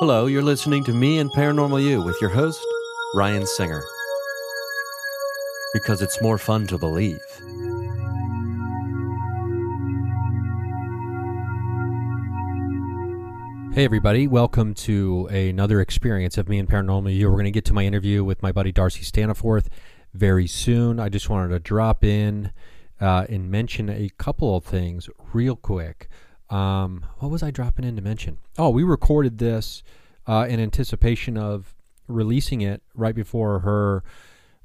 Hello, you're listening to Me and Paranormal You with your host, Ryan Singer. Because it's more fun to believe. Hey, everybody, welcome to another experience of me and Paranormal You. We're going to get to my interview with my buddy Darcy Staniforth very soon. I just wanted to drop in uh, and mention a couple of things real quick. Um, what was I dropping in to mention? Oh, we recorded this uh, in anticipation of releasing it right before her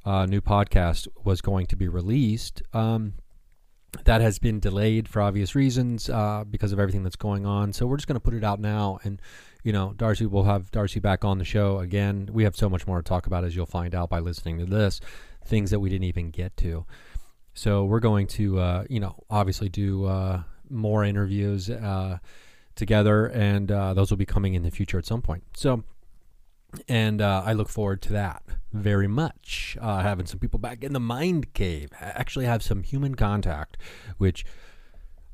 uh, new podcast was going to be released. Um, that has been delayed for obvious reasons uh, because of everything that's going on. So we're just going to put it out now, and you know, Darcy will have Darcy back on the show again. We have so much more to talk about, as you'll find out by listening to this. Things that we didn't even get to. So we're going to, uh, you know, obviously do uh, more interviews uh, together, and uh, those will be coming in the future at some point. So, and uh, I look forward to that very much. Uh, having some people back in the mind cave, I actually have some human contact, which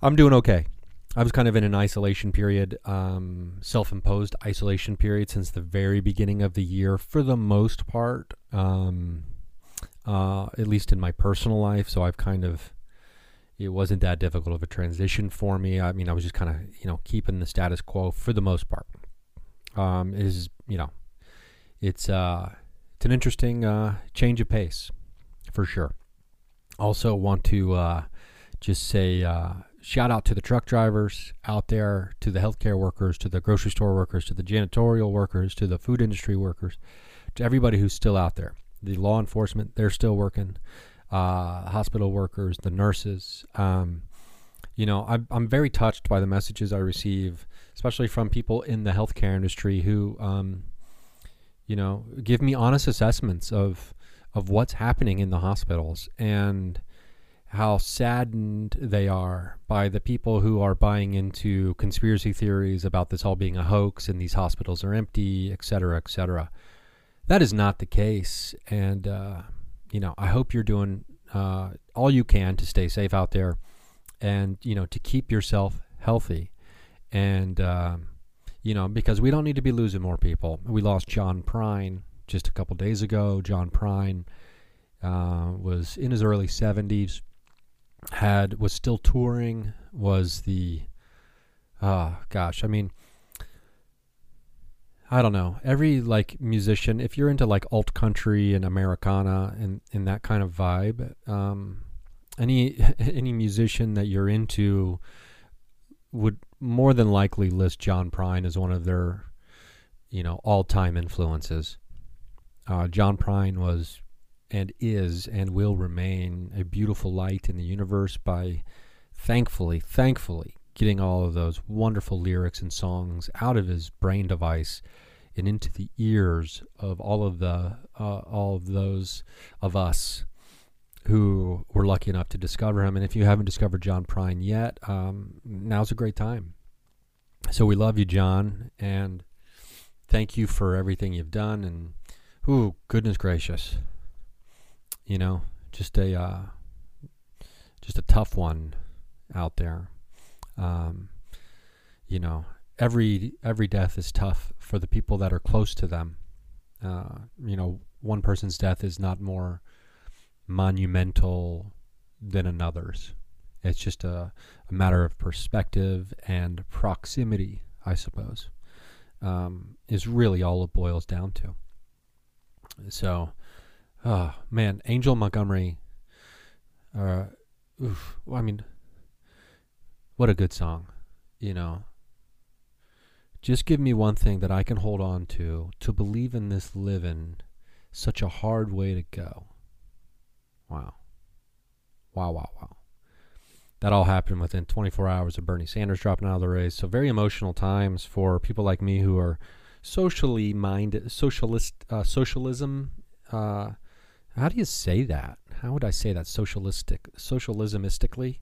I'm doing okay. I was kind of in an isolation period, um, self imposed isolation period since the very beginning of the year for the most part, um, uh, at least in my personal life. So I've kind of, it wasn't that difficult of a transition for me. I mean, I was just kind of, you know, keeping the status quo for the most part. Um, is, you know, it's, uh, it's an interesting uh, change of pace for sure. Also, want to uh, just say uh, shout out to the truck drivers out there, to the healthcare workers, to the grocery store workers, to the janitorial workers, to the food industry workers, to everybody who's still out there. The law enforcement, they're still working. Uh, hospital workers, the nurses. Um, you know, I'm, I'm very touched by the messages I receive, especially from people in the healthcare industry who um, you know, give me honest assessments of of what's happening in the hospitals and how saddened they are by the people who are buying into conspiracy theories about this all being a hoax and these hospitals are empty, et cetera, et cetera. That is not the case. And, uh, you know, I hope you're doing uh, all you can to stay safe out there and, you know, to keep yourself healthy. And, um, you know, because we don't need to be losing more people. We lost John Prine just a couple days ago. John Prine uh, was in his early 70s, had was still touring, was the, oh gosh, I mean, I don't know. Every like musician, if you're into like alt country and Americana and in that kind of vibe, um, any any musician that you're into would more than likely list John Prine as one of their, you know, all-time influences. Uh, John Prine was and is and will remain a beautiful light in the universe by thankfully, thankfully getting all of those wonderful lyrics and songs out of his brain device and into the ears of all of the uh, all of those of us who were lucky enough to discover him. And if you haven't discovered John Prine yet, um, now's a great time. So we love you, John, and thank you for everything you've done. And ooh, goodness gracious, you know, just a uh, just a tough one out there. Um, you know, every every death is tough for the people that are close to them. Uh, you know, one person's death is not more monumental than another's. It's just a, a matter of perspective and proximity, I suppose. um, is really all it boils down to. So, oh man, Angel Montgomery. Uh, oof, well, I mean, what a good song, you know. Just give me one thing that I can hold on to to believe in this living. Such a hard way to go. Wow. Wow, wow, wow. That all happened within 24 hours of Bernie Sanders dropping out of the race. So very emotional times for people like me who are socially minded, socialist, uh, socialism. Uh, how do you say that? How would I say that? Socialistic, socialismistically.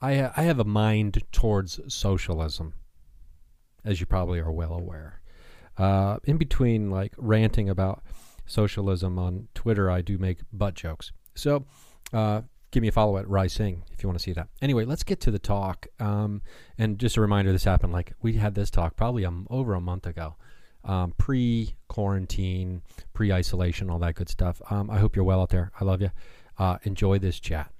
I I have a mind towards socialism, as you probably are well aware. Uh, in between, like ranting about socialism on Twitter, I do make butt jokes. So, uh, give me a follow at Rising if you want to see that. Anyway, let's get to the talk. Um, and just a reminder, this happened like we had this talk probably um, over a month ago, um, pre quarantine, pre isolation, all that good stuff. Um, I hope you're well out there. I love you. Uh, enjoy this chat.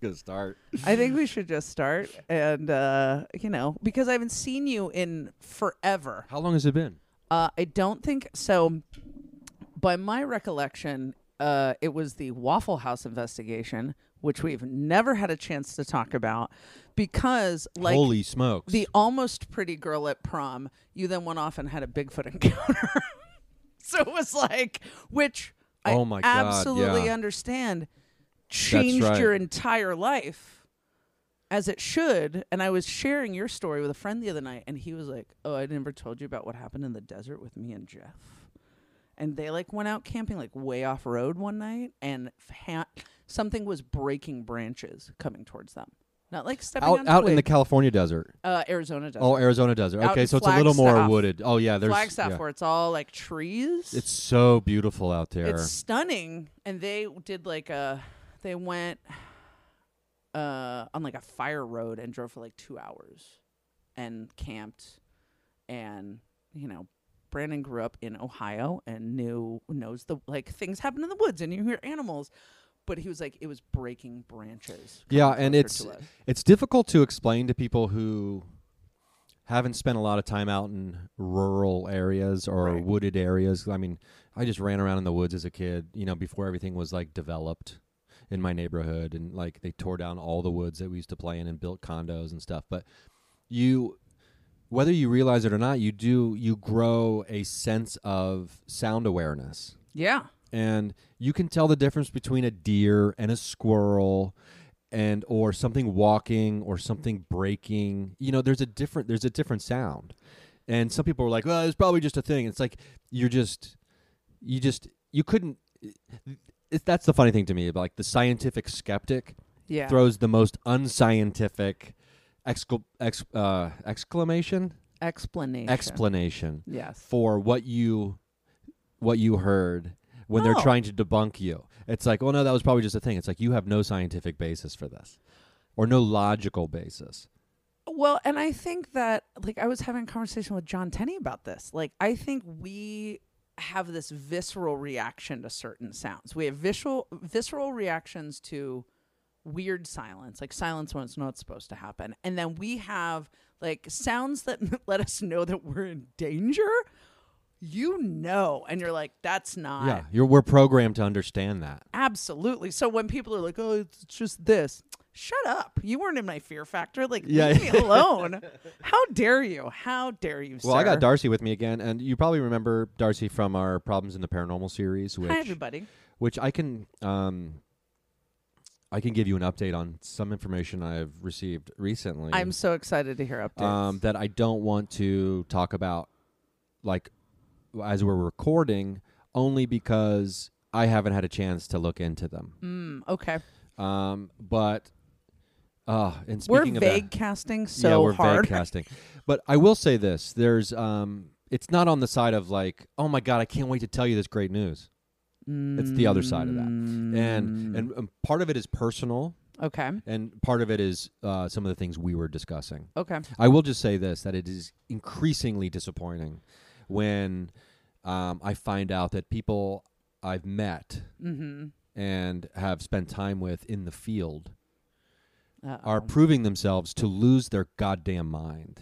Good start. I think we should just start, and uh, you know, because I haven't seen you in forever. How long has it been? Uh, I don't think so. By my recollection, uh, it was the Waffle House investigation, which we've never had a chance to talk about, because like Holy smokes! the almost pretty girl at prom, you then went off and had a Bigfoot encounter. so it was like, which I Oh my God, absolutely yeah. understand, changed right. your entire life as it should. And I was sharing your story with a friend the other night, and he was like, "Oh, I never told you about what happened in the desert with me and Jeff." And they like went out camping like way off road one night, and ha- something was breaking branches coming towards them. Not like stepping out out in the. California desert. uh, Arizona desert. Oh, Arizona desert. Out Okay, so it's a little more wooded. Oh yeah, there's Flagstaff, yeah. where it's all like trees. It's so beautiful out there. It's stunning. And they did like a, they went uh, on like a fire road and drove for like two hours and camped. And, you know, Brandon grew up in Ohio and knew, knows the, like things happen in the woods and you hear animals. But he was like, it was breaking branches. yeah, and it's it's difficult to explain to people who haven't spent a lot of time out in rural areas or Right. wooded areas. I mean, I just ran around in the woods as a kid, you know, before everything was like developed in my neighborhood and like they tore down all the woods that we used to play in and built condos and stuff. But you whether you realize it or not, you do you grow a sense of sound awareness Yeah. and you can tell the difference between a deer and a squirrel and or something walking or something breaking you know there's a different there's a different sound and some people are like well it's probably just a thing it's like you're just you just you couldn't it, that's the funny thing to me about like the scientific skeptic Yeah. throws the most unscientific excl- ex- uh, exclamation Explanation. explanation Yes. for what you what you heard when Oh. they're trying to debunk you. It's like, oh no, that was probably just a thing. It's like you have no scientific basis for this, or no logical basis. Well, and I think that like I was having a conversation with John Tenney about this. Like I think we have this visceral reaction to certain sounds. We have visceral visceral reactions to weird silence, like silence when it's not supposed to happen. And then we have like sounds that let us know that we're in danger. You know, and you're like, that's not yeah, you're we're programmed to understand that. Absolutely. So when people are like, "Oh, it's just this," shut up. You weren't in my fear factor. Like, Yeah. leave me alone. How dare you? How dare you, Well, I got? Darcy with me again, and you probably remember Darcy from our Problems in the Paranormal series, which Hi, everybody. which I can um I can give you an update on some information I've received recently. I'm so excited to hear updates. um, that I don't want to talk about, like as we're recording, only because I haven't had a chance to look into them. mm, okay. Um, but uh, and We're speaking of vague that, casting so yeah, we're hard. vague casting. But I will say this: there's um, it's not on the side of like, oh my god, I can't wait to tell you this great news. It's the other side of that, and Mm. and um, part of it is personal, Okay. and part of it is uh, some of the things we were discussing. Okay. I will just say this: that it is increasingly disappointing when um, I find out that people I've met Mm-hmm. and have spent time with in the field Uh-oh. are proving themselves to lose their goddamn mind.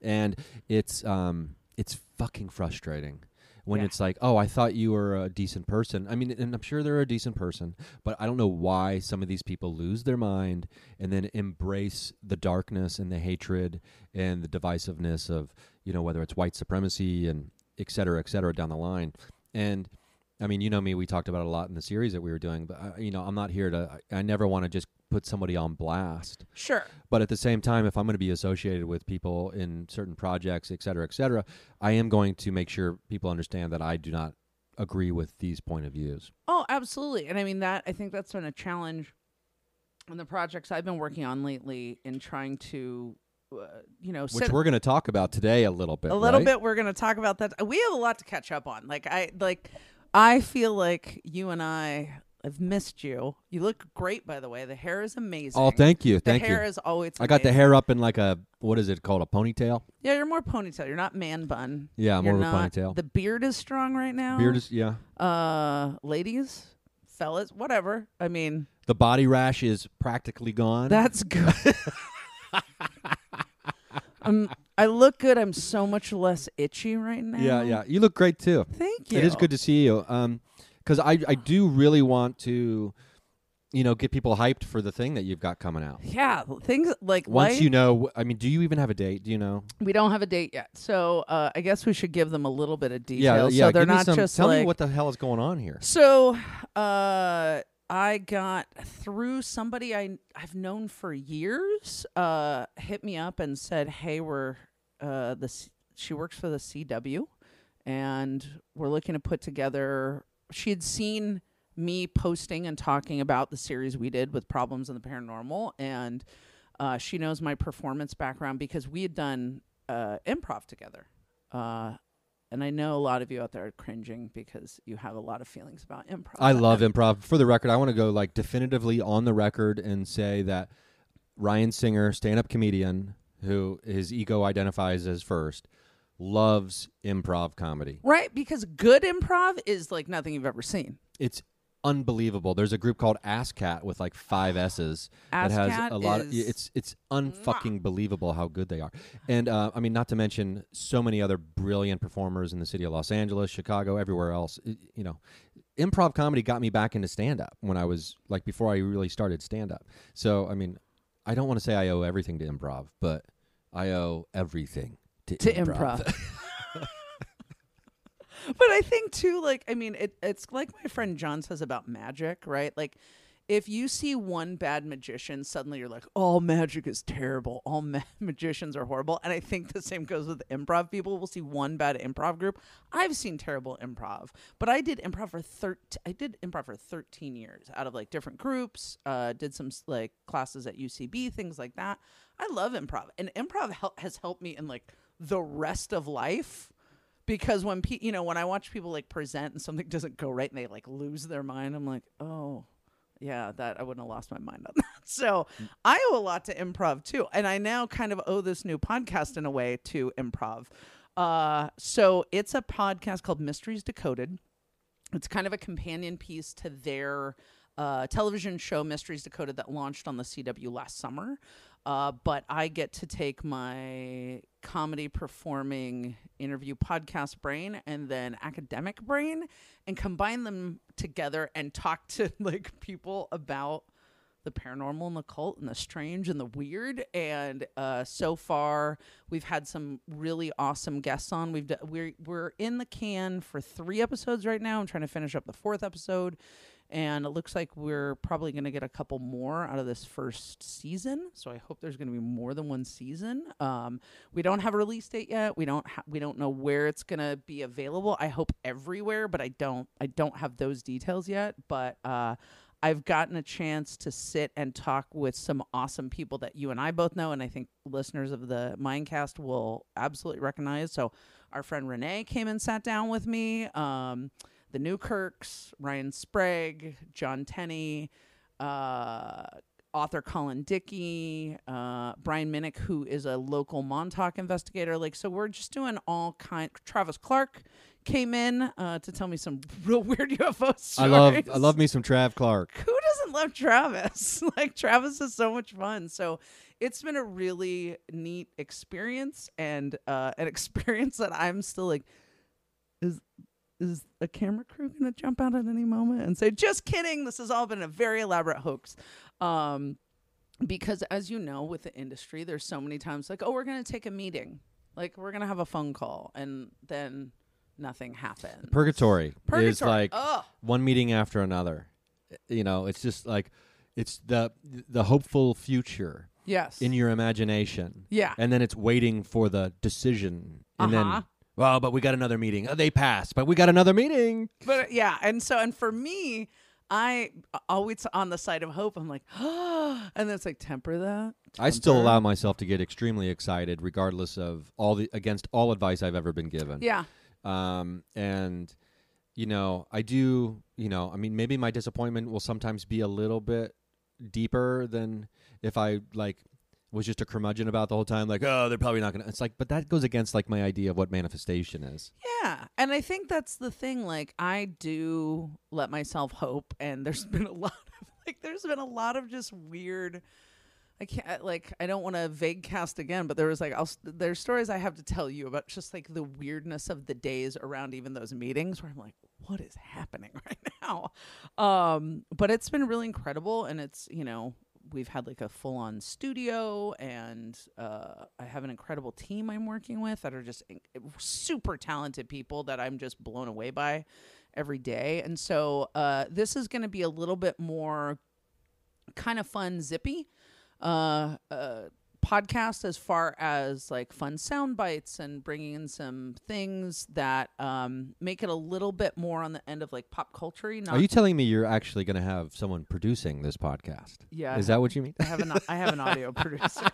And it's um it's fucking frustrating when Yeah. it's like, oh, I thought you were a decent person. I mean, and I'm sure they're a decent person, but I don't know why some of these people lose their mind and then embrace the darkness and the hatred and the divisiveness of, you know, whether it's white supremacy and et cetera, et cetera, down the line. And I mean, you know me, we talked about it a lot in the series that we were doing, but I, you know, I'm not here to, I, I never want to just put somebody on blast. Sure. But at the same time, if I'm going to be associated with people in certain projects, et cetera, et cetera, I am going to make sure people understand that I do not agree with these point of views. Oh, absolutely. And I mean that I think that's been a challenge in the projects I've been working on lately in trying to uh, you know, Which we're going to talk about today a little bit. a little right? bit we're going to talk about that. We have a lot to catch up on. Like I like I feel like you and I have missed you. You look great by the way. The hair is amazing. Oh, thank you, The thank you. The hair is always I got the amazing. hair up in like a what is it called a ponytail? Yeah, you're more ponytail. You're not man bun. Yeah, I'm You're more of a not- ponytail. The beard is strong right now. Beard is yeah. uh ladies, fellas, whatever. I mean, The body rash is practically gone. That's good. um, I look good. I'm so much less itchy right now. yeah, yeah. You look great too. Thank you. It is good to see you. Um, because I I do really want to, you know, get people hyped for the thing that you've got coming out. Yeah, things like Once life- you know, I mean, do you even have a date? Do you know? we don't have a date yet, so uh, I guess we should give them a little bit of detail. yeah. so they're give me not some, just tell like me what the hell is going on here. So, uh, I got through somebody I I've known for years. Uh, hit me up and said, "Hey, we're uh the C- she works for the CW, and we're looking to put together." She had seen me posting and talking about the series we did with Problems in the Paranormal, and uh, she knows my performance background because we had done uh, improv together. Uh, and I know a lot of you out there are cringing because you have a lot of feelings about improv. I love improv. For the record, I want to go like definitively on the record and say that Ryan Singer, stand-up comedian, who his ego identifies as first, loves improv comedy. Right, because good improv is like nothing you've ever seen. It's unbelievable. There's a group called Ass Cat with like five S's that has AssCat a lot. Of, it's it's unfucking believable how good they are. And uh, I mean, not to mention so many other brilliant performers in the city of Los Angeles, Chicago, everywhere else. You know, improv comedy got me back into stand up when I was like before I really started stand up. So I mean, I don't want to say I owe everything to improv, but I owe everything to, To improv. But I think too, like I mean, it, it's like my friend John says about magic, right? Like if you see one bad magician, suddenly you're like, all magic is terrible. All ma- magicians are horrible. And I think the same goes with improv people. We'll see one bad improv group. I've seen terrible improv, but I did improv for thir- I did improv for 13 years out of like different groups. Uh, did some like classes at UCB, things like that. I love improv, and improv hel- has helped me in like the rest of life because when pe- you know when I watch people like present and something doesn't go right and they like lose their mind, I'm like, oh, yeah, that I wouldn't have lost my mind on that. So I owe a lot to improv too, and I now kind of owe this new podcast in a way to improv. Uh, so it's a podcast called Mysteries Decoded. It's kind of a companion piece to their uh, television show Mysteries Decoded that launched on the CW last summer. Uh, but I get to take my comedy performing interview podcast brain and then academic brain and combine them together and talk to like people about the paranormal and the cult and the strange and the weird. And uh, so far, we've had some really awesome guests on. We've d- we're we're in the can for three episodes right now. I'm trying to finish up the fourth episode, and it looks like we're probably going to get a couple more out of this first season. So I hope there's going to be more than one season. Um, we don't have a release date yet. We don't ha- we don't know where it's going to be available. I hope everywhere, but I don't I don't have those details yet. But uh, I've gotten a chance to sit and talk with some awesome people that you and I both know, and I think listeners of the Mindcast will absolutely recognize. So, our friend Renee came and sat down with me. Um, the Newkirks, Ryan Sprague, John Tenney, uh, author Colin Dickey, uh, Brian Minnick, who is a local Montauk investigator. Like, so we're just doing all kind. Travis Clark came in uh, to tell me some real weird UFO stories. I love I love me some Trav Clark. Who doesn't love Travis? like Travis is so much fun. So it's been a really neat experience and uh, an experience that I'm still like, is is a camera crew gonna jump out at any moment and say, "Just kidding, this has all been a very elaborate hoax." Um, because as you know, with the industry, there's so many times like, "Oh, we're gonna take a meeting, like we're gonna have a phone call," and then nothing happens. Purgatory, Purgatory. is like Ugh. one meeting after another. You know, it's just like it's the the hopeful future Yes. in your imagination. Yeah. And then it's waiting for the decision. And Uh-huh. then well, but we got another meeting. Oh, they passed, but we got another meeting. but uh, yeah, and so and for me, I always on the side of hope. I'm like, oh, and then it's like temper that. I still allow myself to get extremely excited regardless of all the against all advice I've ever been given. Yeah. um, and you know i do you know i mean maybe my disappointment will sometimes be a little bit deeper than if i like was just a curmudgeon about the whole time like oh they're probably not gonna it's like but that goes against like my idea of what manifestation is Yeah. And I think that's the thing. Like, I do let myself hope, and there's been a lot of, like, there's been a lot of just weird. I can't, like, I don't want to vague cast again, but there was like, I'll, there's stories I have to tell you about just like the weirdness of the days around even those meetings where I'm like, what is happening right now? Um, but it's been really incredible. And it's, you know, we've had like a full on studio and uh, I have an incredible team I'm working with that are just super talented people that I'm just blown away by every day. And so uh, this is going to be a little bit more kind of fun, zippy uh, uh, podcast as far as like fun sound bites and bringing in some things that um, make it a little bit more on the end of like pop culture. Are you telling me you're actually going to have someone producing this podcast Yeah, is that what you mean I have an I have an audio producer.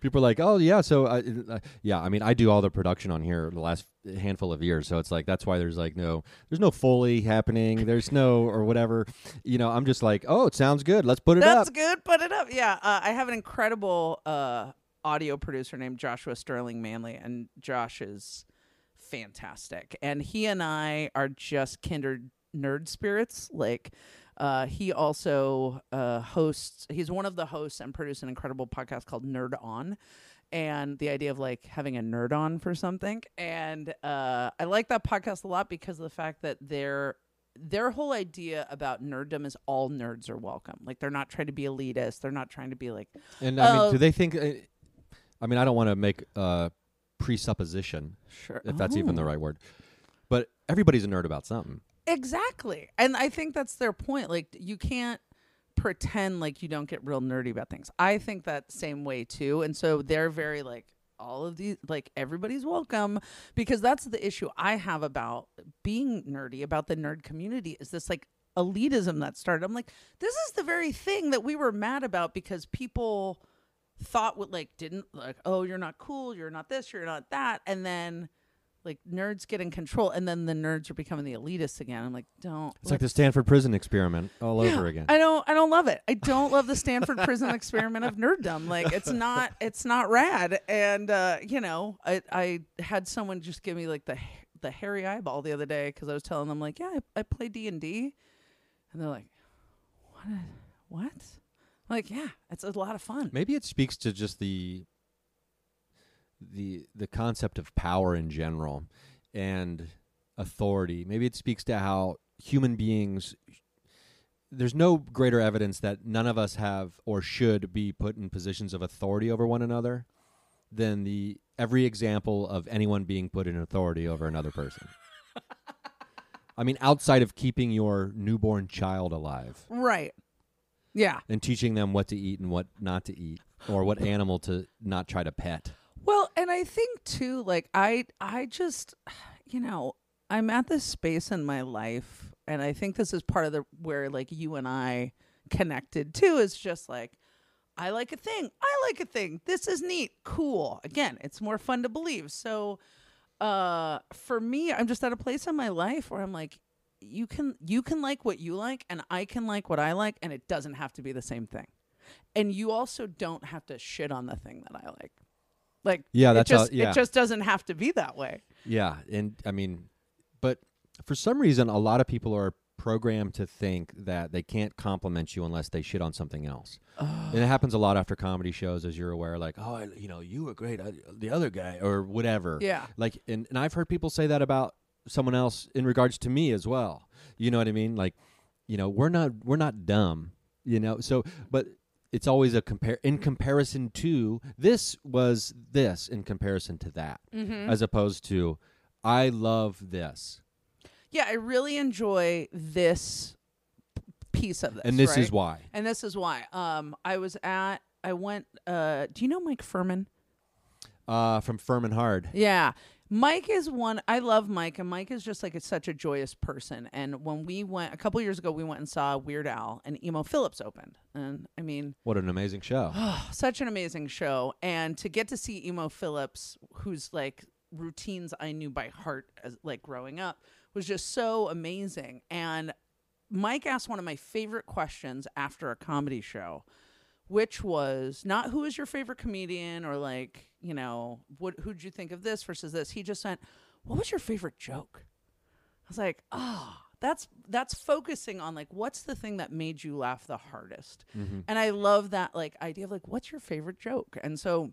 People are like oh yeah so uh, uh, yeah i mean i do all the production on here the last handful of years so it's like that's why there's like no there's no foley happening there's no or whatever you know i'm just like oh it sounds good let's put it That's up That's good. Put it up. Yeah, uh, I have an incredible uh, audio producer named Joshua Sterling Manley, and Josh is fantastic. And he and I are just kindred nerd spirits. Like, uh, he also uh, hosts. He's one of the hosts and produces an incredible podcast called Nerd On. And the idea of like having a nerd on for something, and uh, I like that podcast a lot because of the fact that they're their whole idea about nerddom is all nerds are welcome. Like they're not trying to be elitist. They're not trying to be like And I mean, Oh. do they think? Uh, I mean, I don't want to make a presupposition, sure if that's even the Oh. right word, but everybody's a nerd about something. Exactly. And I think that's their point. Like you can't pretend like you don't get real nerdy about things. I think that same way too. And so they're very like all of these like everybody's welcome because that's the issue I have about being nerdy about the nerd community is this like elitism that started. I'm like this is the very thing that we were mad about because people thought what like didn't like oh you're not cool, you're not this, you're not that and then like nerds get in control and then the nerds are becoming the elitists again. I'm like, don't It's like the Stanford prison experiment all over again. I don't I don't love it. I don't love the Stanford prison experiment of nerddom. Like it's not it's not rad. And uh, you know, I I had someone just give me like the the hairy eyeball the other day because I was telling them like, yeah, I, I play D and D, and they're like, what? What? I'm like, yeah, it's a lot of fun. Maybe it speaks to just the the the concept of power in general and authority. Maybe it speaks to how human beings there's no greater evidence that none of us have or should be put in positions of authority over one another than the every example of anyone being put in authority over another person. I mean outside of keeping your newborn child alive Right. Yeah. and teaching them what to eat and what not to eat or what animal to not try to pet. Well, and I think too, like I I just you know, I'm at this space in my life and I think this is part of the where like you and I connected too is just like I like a thing. I like a thing. This is neat. Cool. Again, it's more fun to believe. So uh for me, I'm just at a place in my life where I'm like you can you can like what you like and I can like what I like and it doesn't have to be the same thing. And you also don't have to shit on the thing that I like. Like Yeah, it that's how- just yeah. it just doesn't have to be that way. Yeah, and I mean, but for some reason, a lot of people are programmed to think that they can't compliment you unless they shit on something else. And it happens a lot after comedy shows, as you're aware. Like, oh, I, you know, you were great. I, the other guy, or whatever. Yeah. Like, and, and I've heard people say that about someone else in regards to me as well. You know what I mean? Like, you know, we're not we're not dumb. You know, so but it's always a compare in comparison to this was this in comparison to that, Mm-hmm. as opposed to I love this. Yeah, I really enjoy this piece of this. and this is why. And this is why. Um, I was at. I went. Uh, do you know Mike Furman? Uh, from furman Hard. Yeah. Mike is one I love Mike and Mike is just like it's such a joyous person and when we went a couple years ago we went and saw Weird Al and Emo Phillips opened and I mean What an amazing show. such an amazing show and to get to see Emo Phillips who's like routines I knew by heart as like growing up was just so amazing and Mike asked one of my favorite questions after a comedy show which was not who is your favorite comedian? or like you know what who'd you think of this versus this? He just went what was your favorite joke? I was like oh that's that's focusing on like what's the thing that made you laugh the hardest? Mm-hmm. And i love that like idea of like what's your favorite joke? And so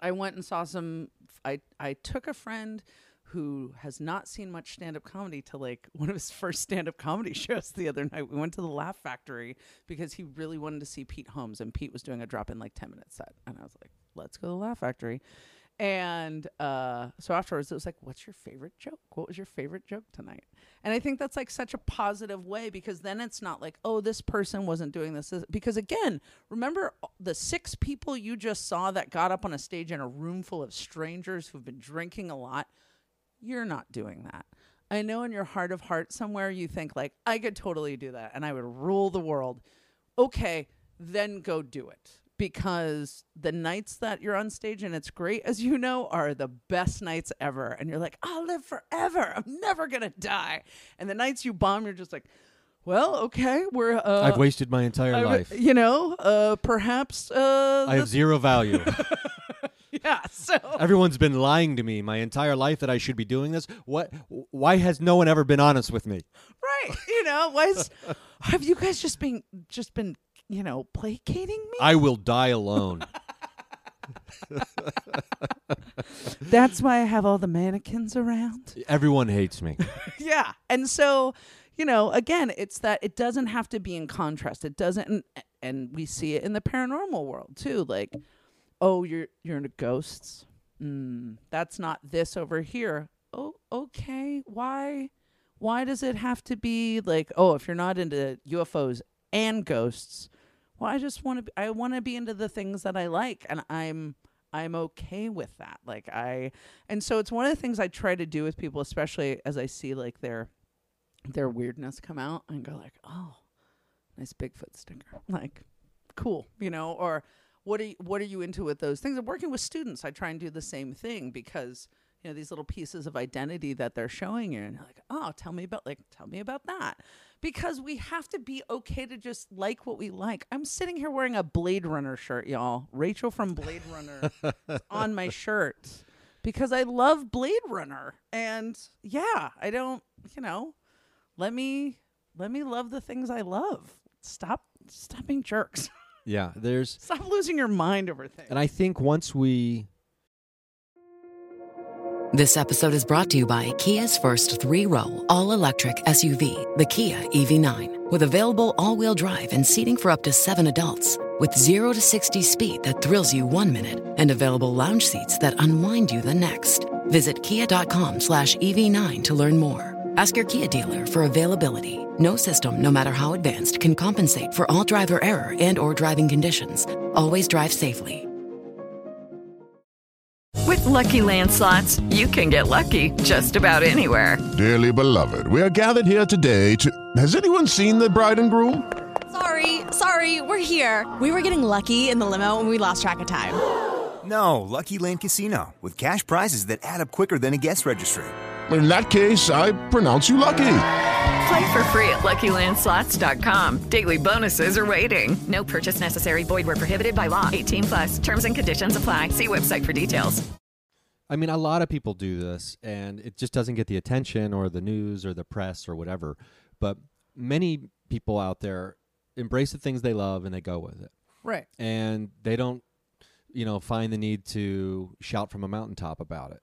I went and saw some. I I took a friend who has not seen much stand up comedy to like one of his first stand up comedy shows the other night. We went to the Laugh Factory because he really wanted to see Pete Holmes, and Pete was doing a drop in like ten minute set, and I was like, let's go to the Laugh Factory. And uh, so afterwards, it was like, "What's your favorite joke? What was your favorite joke tonight?" And I think that's like such a positive way because then it's not like, "Oh, this person wasn't doing this." this-" Because again, remember the six people you just saw that got up on a stage in a room full of strangers who've been drinking a lot. You're not doing that. I know in your heart of hearts somewhere you think like, "I could totally do that, and I would rule the world." Okay, then go do it because the nights that you're on stage and it's great as you know are the best nights ever and you're like i'll live forever i'm never gonna die and the nights you bomb you're just like well okay we're uh I've wasted my entire I've- life. you know uh perhaps uh I have zero value. yeah so Everyone's been lying to me my entire life that I should be doing this. What? Why has no one ever been honest with me? right you know was have you guys just been just been you know placating me I will die alone. that's why i have all the mannequins around Everyone hates me. yeah. And so, you know, again, it's that it doesn't have to be in contrast. It doesn't and, and we see it in the paranormal world too. Like, oh, you're you're into ghosts. Mm, that's not this over here. Oh, okay. Why why does it have to be like, oh, if you're not into UFOs and ghosts, well, I just want to I want to be into the things that I like and I'm I'm okay with that. Like I and so it's one of the things I try to do with people especially as I see like their their weirdness come out and go like, "Oh, nice Bigfoot sticker." Like, cool, you know, or what are you, what are you into with those things? And working with students, I try and do the same thing because you know these little pieces of identity that they're showing you, and you're like, oh, tell me about like tell me about that, because we have to be okay to just like what we like. I'm sitting here wearing a Blade Runner shirt, y'all. Rachel from Blade Runner on my shirt because I love Blade Runner, and yeah, I don't, you know, let me let me love the things I love. Stop stop being jerks. Yeah, there's Stop losing your mind over things. and I think once we This episode is brought to you by Kia's first three row, all electric SUV, the Kia EV9, with available all wheel drive and seating for up to seven adults. With 0 to 60 speed that thrills you one minute and available lounge seats that unwind you the next. Visit kia.com slash EV9 to learn more. Ask your Kia dealer for availability. No system, no matter how advanced, can compensate for all driver error and or driving conditions. Always drive safely. With Lucky Land slots, you can get lucky just about anywhere. Dearly beloved, we are gathered here today to. Has anyone seen the bride and groom? Sorry, sorry, we're here. We were getting lucky in the limo and we lost track of time. No, Lucky Land Casino, with cash prizes that add up quicker than a guest registry. In that case, I pronounce you lucky. Play for free at LuckyLandSlots.com. Daily bonuses are waiting. No purchase necessary. Void were prohibited by law. 18 plus. Terms and conditions apply. See website for details. I mean, a lot of people do this, and it just doesn't get the attention or the news or the press or whatever. But many people out there embrace the things they love and they go with it, Right. and they don't, you know, find the need to shout from a mountaintop about it,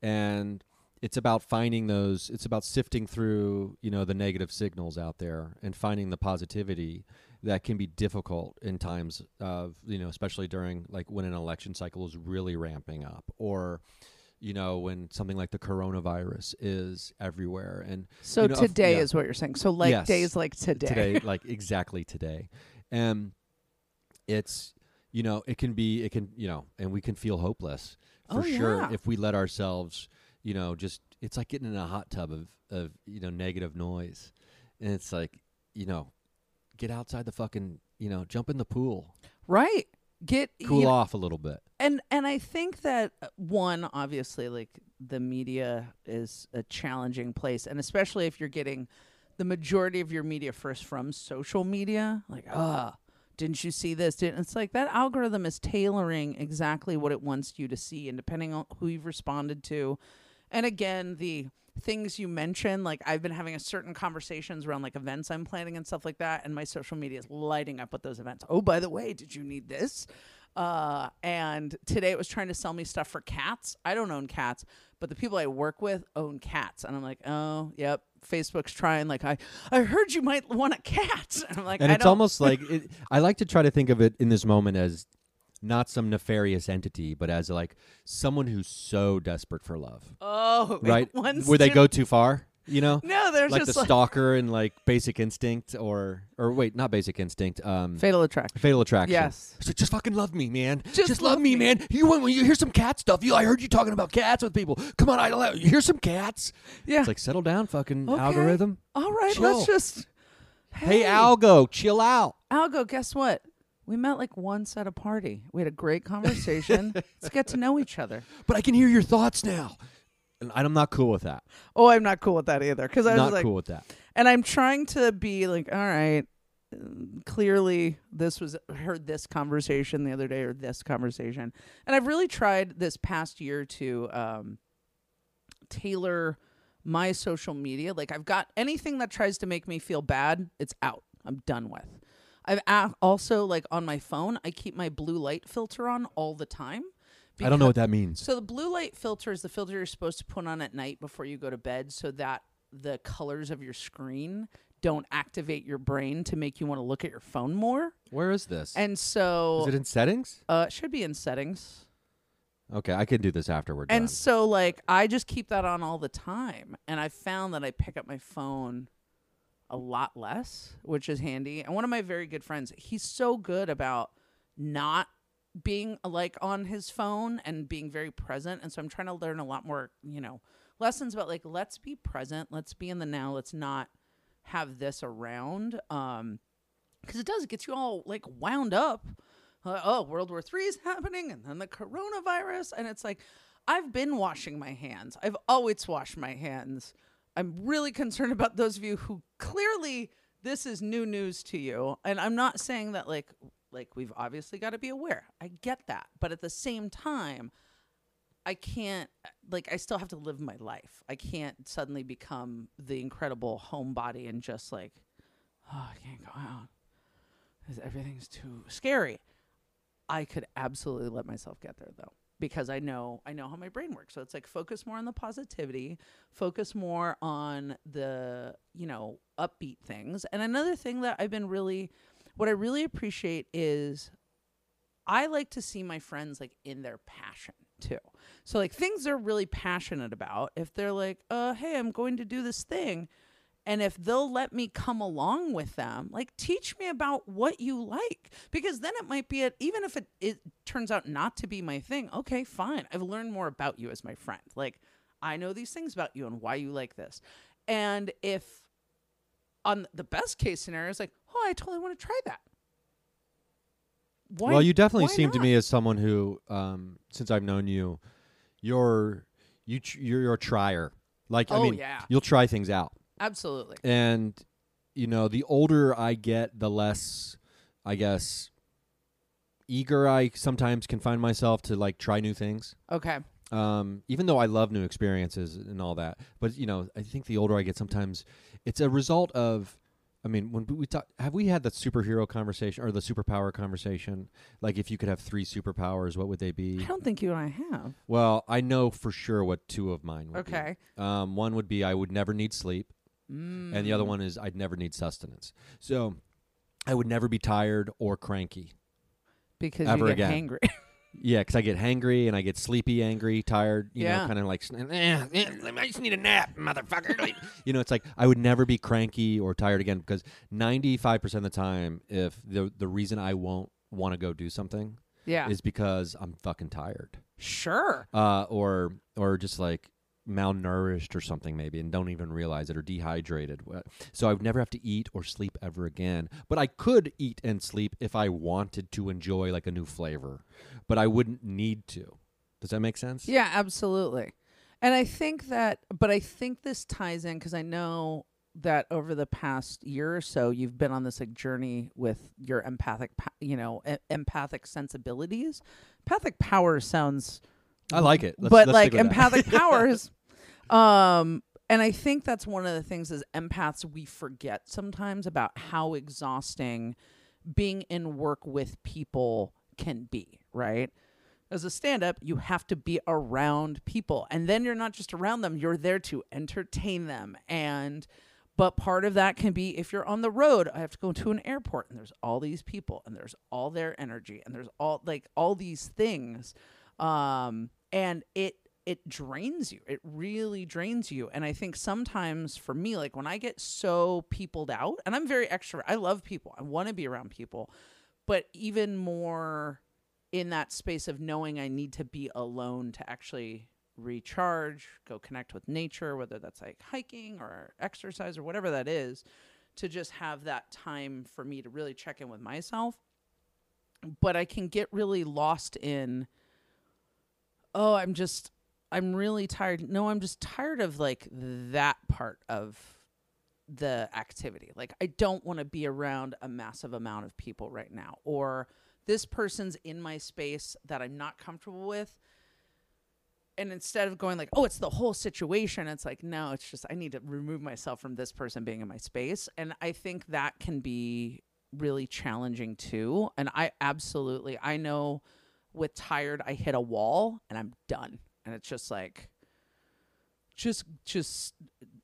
and it's about finding those. It's about sifting through, you know, the negative signals out there and finding the positivity that can be difficult in times of, you know, especially during like when an election cycle is really ramping up or you know, when something like the coronavirus is everywhere. And So you know, today yeah. is what you're saying. So like Yes. days like today. today, like exactly today, and it's you know it can be it can you know and we can feel hopeless for Oh, sure yeah. if we let ourselves you know just it's like getting in a hot tub of of you know negative noise, and it's like you know get outside the fucking you know jump in the pool, Right. Get cool you know, off a little bit. and and I think that uh, one obviously like the media is a challenging place. And especially if you're getting the majority of your media first from social media like ah didn't you see this? Didn't it's like that algorithm is tailoring exactly what it wants you to see. And depending on who you've responded to and again the things you mentioned like i've been having a certain conversations around like events i'm planning and stuff like that and my social media is lighting up with those events oh by the way did you need this uh, and today it was trying to sell me stuff for cats. I don't own cats, but the people I work with own cats, and I'm like, oh, yep. Facebook's trying. Like, I, I heard you might want a cat. And I'm like, and I it's don't- almost like it, I like to try to think of it in this moment as not some nefarious entity, but as like someone who's so desperate for love, oh, right? wants Where they go too far, you know? No, they're like just the like- stalker and like Basic Instinct, or or wait, not Basic Instinct. Um, Fatal Attraction. Fatal Attraction. Yes. So just fucking love me, man. Just love love me, me. man. You want when you hear some cat stuff? You, I heard you talking about cats with people. Come on, I here's some cats. Yeah. It's like settle down, fucking Okay. algorithm. All right, Chill. let's just. Hey, Algo, chill out. Algo, guess what? We met like once at a party. We had a great conversation. let's get to know each other. But I can hear your thoughts now. And I'm not cool with that. Oh, I'm not cool with that either. Because I was Not like, cool with that. and I'm trying to be like, all right. Clearly, this was heard this conversation the other day or this conversation, and I've really tried this past year to um, tailor my social media. Like I've got anything that tries to make me feel bad, it's out. I'm done with. I've a- also like on my phone, I keep my blue light filter on all the time. I don't know what that means. so the blue light filter is the filter you're supposed to put on at night before you go to bed so that the colors of your screen don't activate your brain to make you want to look at your phone more. Where is this? And so is it in settings? uh it should be in settings. Okay, I can do this afterward. And so like I just keep that on all the time and I found that I pick up my phone a lot less, which is handy. And one of my very good friends, he's so good about not being like on his phone and being very present. And so I'm trying to learn a lot more, you know, lessons about like let's be present, let's be in the now, let's not have this around. Um because it does get you all like wound up. Uh, oh, World War Three is happening, and then the coronavirus, and it's like I've been washing my hands. I've always washed my hands. I'm really concerned about those of you who clearly this is new news to you, and I'm not saying that like like we've obviously got to be aware. I get that, but at the same time, I can't like I still have to live my life. I can't suddenly become the incredible homebody and just like, oh, I can't go out because Everything's too scary. I could absolutely let myself get there though because I know I know how my brain works. So it's like focus more on the positivity, focus more on the, you know, upbeat things. And another thing that I've been really what I really appreciate is I like to see my friends like in their passion too. So like things they're really passionate about, if they're like, "Uh, hey, I'm going to do this thing," and if they'll let me come along with them, like teach me about what you like because then it might be a, even if it it turns out not to be my thing, okay, fine. I've learned more about you as my friend. Like I know these things about you and why you like this. And if on the best case scenario is like, "Oh, I totally want to try that." Why, well, you definitely seem to me as someone who, um, since I've known you, you're you tr- you're, you're a trier. Like I Oh, mean, yeah. you'll try things out, Absolutely. and you know, the older I get, the less, I guess, eager I sometimes can find myself to like try new things. Okay. Um, even though I love new experiences and all that, but you know, I think the older I get, sometimes it's a result of I mean, when we talk, have we had the superhero conversation or the superpower conversation? Like, if you could have three superpowers, what would they be? I don't think you and I have. Well, I know for sure what two of mine would Okay. be. Okay. Um, one would be I would never need sleep, and the Mm. other one is I'd never need sustenance. So I would never be tired or cranky. Because ever you get again. hangry. Yeah, because I get hangry and I get sleepy, angry, tired. You Yeah. know, kind of like eh, eh, I just need a nap, motherfucker. you know, it's like I would never be cranky or tired again because ninety five percent of the time, if the the reason I won't want to go do something yeah. is because I'm fucking tired, sure. uh, or or just like malnourished or something maybe and don't even realize it or dehydrated. So I would never have to eat or sleep ever again. But I could eat and sleep if I wanted to enjoy like a new flavor, but I wouldn't need to. Does that make sense? Yeah, absolutely. And I think that, but I think this ties in because I know that over the past year or so, you've been on this like journey with your empathic, you know, e- empathic sensibilities. Empathic power sounds, I like it. Let's- but let's like stick with that. empathic powers. Um, and I think that's one of the things as empaths we forget sometimes about how exhausting being in work with people can be, right? As a stand up, you have to be around people. And then you're not just around them, you're there to entertain them. And but part of that can be if you're on the road, I have to go to an airport and there's all these people and there's all their energy and there's all like all these things. Um and it it drains you. It really drains you. And I think sometimes for me, like when I get so peopled out, and I'm very extrovert, I love people, I want to be around people, but even more in that space of knowing I need to be alone to actually recharge, go connect with nature, whether that's like hiking or exercise or whatever that is, to just have that time for me to really check in with myself. But I can get really lost in, oh, I'm just, I'm really tired. No, I'm just tired of like that part of the activity. Like, I don't want to be around a massive amount of people right now. Or this person's in my space that I'm not comfortable with. And instead of going like, oh, it's the whole situation, it's like, no, it's just I need to remove myself from this person being in my space. And I think that can be really challenging too. And I absolutely, I know with tired, I hit a wall and I'm done. And it's just like, just, just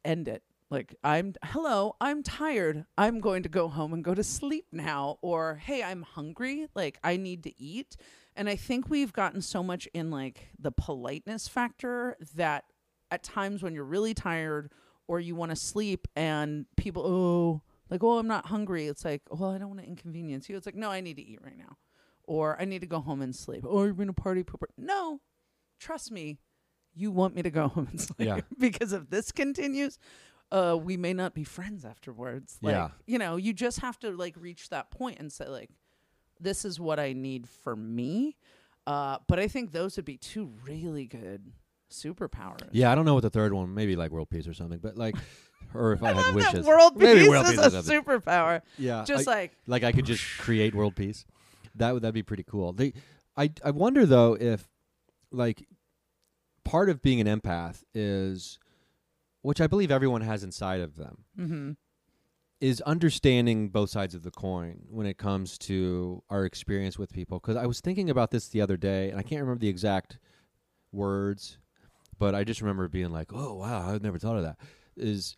end it. Like, I'm, hello, I'm tired. I'm going to go home and go to sleep now. Or, hey, I'm hungry. Like, I need to eat. And I think we've gotten so much in like the politeness factor that at times when you're really tired or you want to sleep and people, oh, like, oh, I'm not hungry. It's like, well, I don't want to inconvenience you. It's like, no, I need to eat right now. Or I need to go home and sleep. Or you're going to party pooper. No, trust me, you want me to go home and sleep. Yeah. because if this continues, uh, we may not be friends afterwards. Like, Yeah. you know, you just have to like reach that point and say, like, this is what I need for me. Uh, but I think those would be two really good superpowers. Yeah, I don't know what the third one. Maybe like world peace or something. But like, or if I, had love that wishes, world maybe peace world is peace a superpower. Yeah, Just I- like like I could just create world peace. That would that'd be pretty cool. They, I I wonder though if like part of being an empath is, which I believe everyone has inside of them, Mhm. is understanding both sides of the coin when it comes to our experience with people. Because I was thinking about this the other day, and I can't remember the exact words, but I just remember being like, "Oh wow, I've never thought of that." Is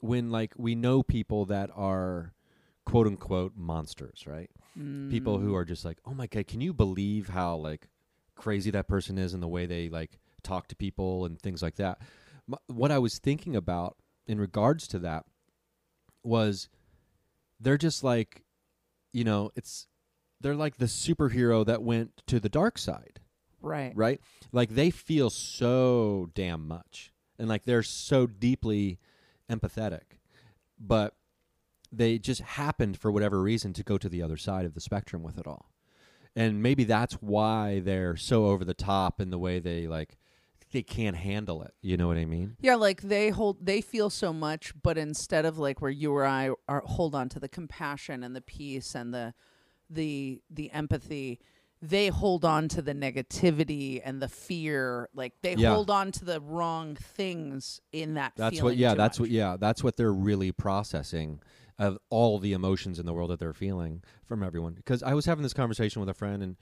when like we know people that are quote unquote monsters, right? People who are just like, "Oh my god, can you believe how like crazy that person is and the way they like talk to people and things like that?" M- what I was thinking about in regards to that was they're just like you know, it's they're like the superhero that went to the dark side right. right? Like they feel so damn much, and like they're so deeply empathetic, but they just happened for whatever reason to go to the other side of the spectrum with it all, and maybe that's why they're so over the top in the way they like they can't handle it. You know what I mean? Yeah, like they hold, they feel so much, but instead of like where you or I are hold on to the compassion and the peace and the, the, the empathy, they hold on to the negativity and the fear like they Yeah. hold on to the wrong things in that That's what. Yeah, that's much. what. Yeah, that's what they're really processing of all the emotions in the world that they're feeling from everyone. Because I was having this conversation with a friend, and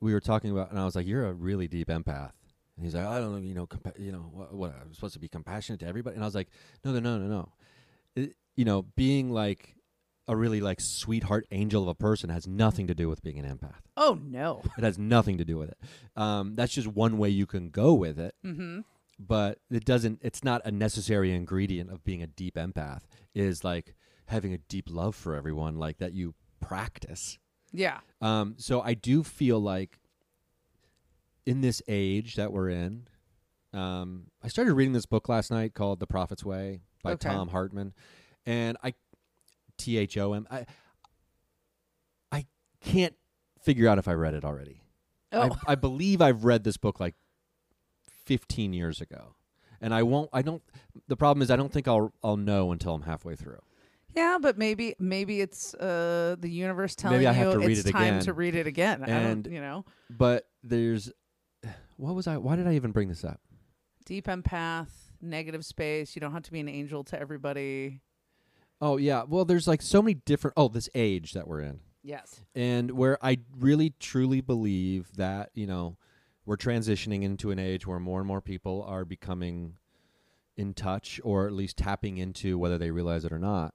we were talking about, and I was like, "You're a really deep empath." And he's like, "I don't know, you know, compa- you know, what, what I'm supposed to be compassionate to everybody." And I was like, "No, no, no, no, no. It, you know, being like a really like sweetheart angel of a person has nothing to do with being an empath. oh no It has nothing to do with it. Um, that's just one way you can go with it mm-hmm. but it doesn't it's not a necessary ingredient of being a deep empath is like having a deep love for everyone like that you practice yeah um, so i do feel like in this age that we're in um, i started reading this book last night called the prophet's way by Okay. thom hartmann and i t-h-o-m i i can't figure out if i read it already oh I, I believe I've read this book like 15 years ago. And I won't I don't the problem is I don't think I'll I'll know until I'm halfway through. Yeah but maybe maybe it's uh the universe telling Maybe I you to read it's it time again. to read it again I And- don't, you know But there's what was I why did I even bring this up? deep empath negative space you don't have to be an angel to everybody Oh yeah, well there's like so many different oh this age that we're in. yes And where I really truly believe that, you know, we're transitioning into an age where more and more people are becoming in touch or at least tapping into whether they realize it or not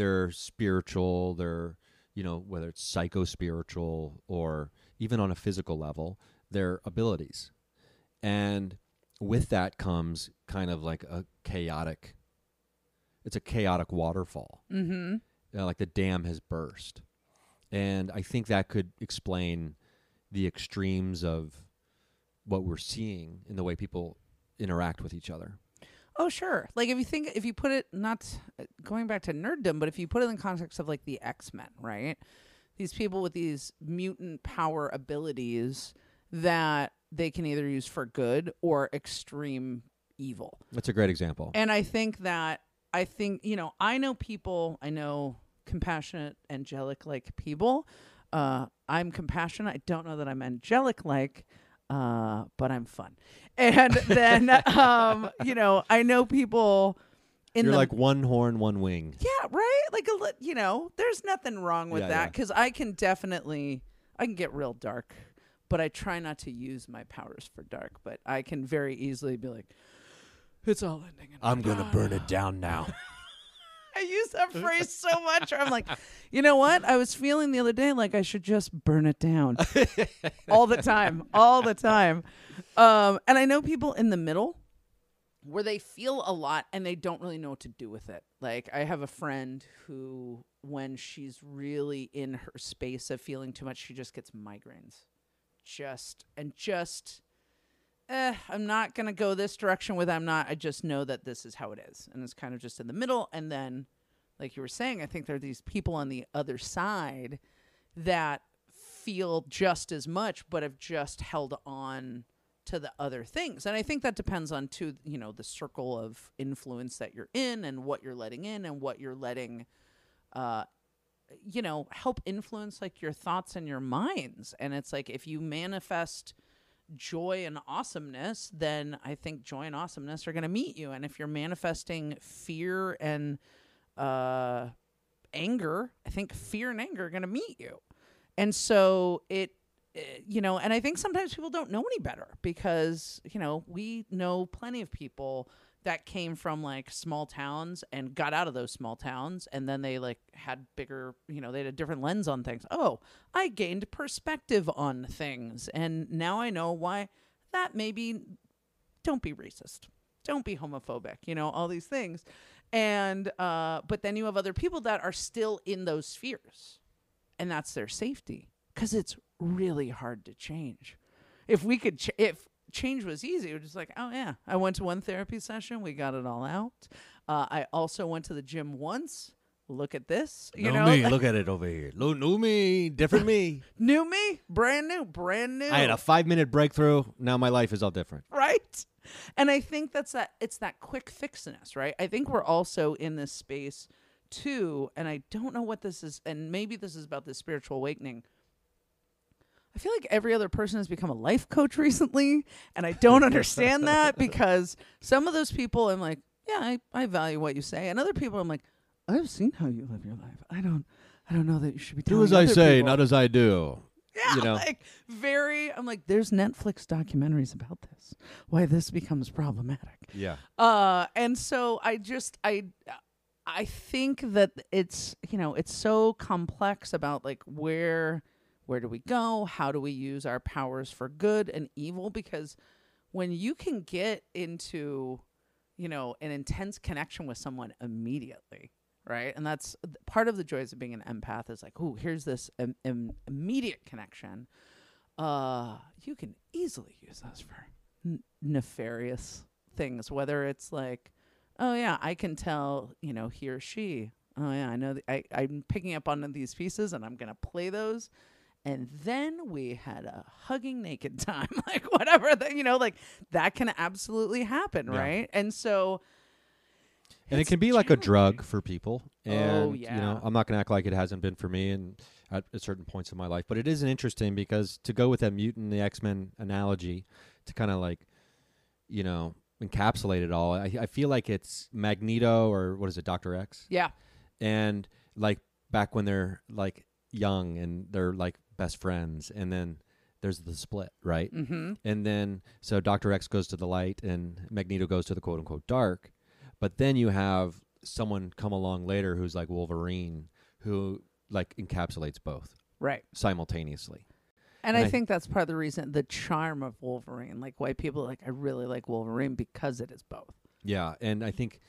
They're spiritual, they're you know whether it's psycho spiritual or even on a physical level, their abilities, and with that comes kind of like a chaotic. It's a chaotic waterfall. mm-hmm uh, like the dam has burst, and I think that could explain the extremes of what we're seeing in the way people interact with each other. Oh, sure. Like if you think, if you put it, not uh, going back to nerddom, but if you put it in the context of like the X Men, right? These people with these mutant power abilities that they can either use for good or extreme evil. That's a great example. And I think that, I think, you know, I know people, I know compassionate, angelic like people. Uh, I'm compassionate. I don't know that I'm angelic like, uh, but I'm fun. And then, um, you know, I know people in You're the like one horn, one wing. yeah, right. Like a li- you know, there's nothing wrong with Yeah, that yeah. because I can definitely I can get real dark, but I try not to use my powers for dark. But I can very easily be like, it's all ending. in I'm gonna burn it down now. I use that phrase so much. Where I'm like, you know what? I was feeling the other day like I should just burn it down all the time, all the time. Um, and I know people in the middle where they feel a lot and they don't really know what to do with it. Like I have a friend who, when she's really in her space of feeling too much, she just gets migraines. Just and just. Eh, I'm not gonna go this direction with. I'm not. I just know that this is how it is, and it's kind of just in the middle. And then, like you were saying, I think there are these people on the other side that feel just as much, but have just held on to the other things. And I think that depends on to you know the circle of influence that you're in, and what you're letting in, and what you're letting, uh, you know, help influence like your thoughts and your minds. And it's like if you manifest joy and awesomeness, then I think joy and awesomeness are going to meet you. And if you're manifesting fear and uh, anger, I think fear and anger are going to meet you. And so it, eh, you know, and I think sometimes people don't know any better because, you know, we know plenty of people that came from like small towns and got out of those small towns and then they like had bigger you know they had a different lens on things. Oh i gained perspective on things and now i know why that maybe don't be racist. Don't be homophobic you know all these things. And uh but then you have other people that are still in those spheres and that's their safety because it's really hard to change. If we could, ch- if change was easy, it was just like, oh yeah, I went to one therapy session, we got it all out. Uh, I also went to the gym once. Look at this, you know, me. Look at it over here. Lo- new me, different me. new me, brand new, brand new. I had a five minute breakthrough. Now my life is all different. right? And I think that's that it's that quick fixness, right? I think we're also in this space too, and I don't know what this is, and maybe this is about the spiritual awakening. I feel like every other person has become a life coach recently, and I don't understand that because some of those people I'm like, yeah, I, I value what you say, and other people I'm like, I've seen how you live your life. I don't I don't know that you should be Do as I say, people. not as I do. Yeah, you know. like very. I'm like, there's Netflix documentaries about this. Why this becomes problematic. Yeah. Uh, and so I just I I think that it's you know it's so complex about like where where do we go? How do we use our powers for good and evil? Because when you can get into you know an intense connection with someone immediately right and that's part of the joys of being an empath is like oh here's this Im- Im- immediate connection uh you can easily use those for n- nefarious things whether it's like oh yeah i can tell you know he or she oh yeah i know th- I, i'm picking up on these pieces and i'm gonna play those and then we had a hugging naked time like whatever that you know like that can absolutely happen Yeah. right and so and it can be like a drug for people. Oh, and Oh, you know, I'm not going to act like it hasn't been for me and at, at certain points in my life, but it is interesting because to go with that mutant the X-Men analogy to kind of like you know, encapsulate it all. I I feel like it's Magneto or what is it, Doctor X? Yeah. And like back when they're like young and they're like best friends and then there's the split, right? Mhm. And then so Doctor X goes to the light and Magneto goes to the quote unquote dark. But then you have someone come along later who's like Wolverine who like encapsulates both right simultaneously. And, And I, I- think that's part of the reason, the charm of Wolverine. Like why people are like, I really like Wolverine because it is both. Yeah, and I think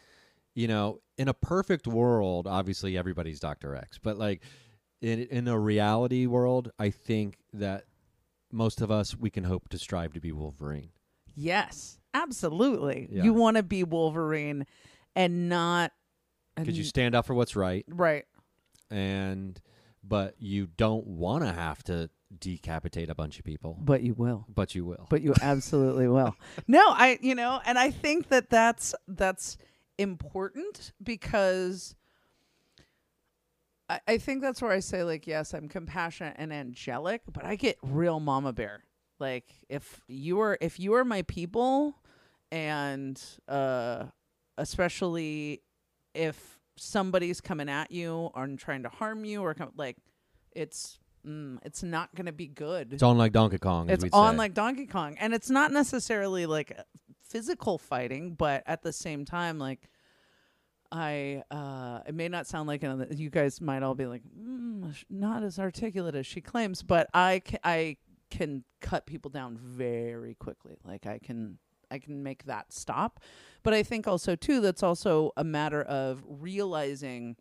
you know, in a perfect world, obviously everybody's Doctor X, but like in in a reality world, I think that most of us we can hope to strive to be Wolverine. Yes, absolutely. Yeah. You want to be Wolverine and not Because you stand up for what's right, right. and but you don't want to have to decapitate a bunch of people. But you will. But you will. But you absolutely will. No, I you know, and I think that that's that's important because I, I think that's where I say like yes, I'm compassionate and angelic, but I get real mama bear. Like if you are if you are my people and uh especially if somebody's coming at you or trying to harm you or come, like it's mm, it's not going to be good. It's on like Donkey Kong. as It's on say. like Donkey Kong, and it's not necessarily like physical fighting, but at the same time, like I, uh, it may not sound like you guys might all be like, mm, not as articulate as she claims, but I, ca- I can cut people down very quickly. Like I can, I can make that stop. But I think also too, that's also a matter of realizing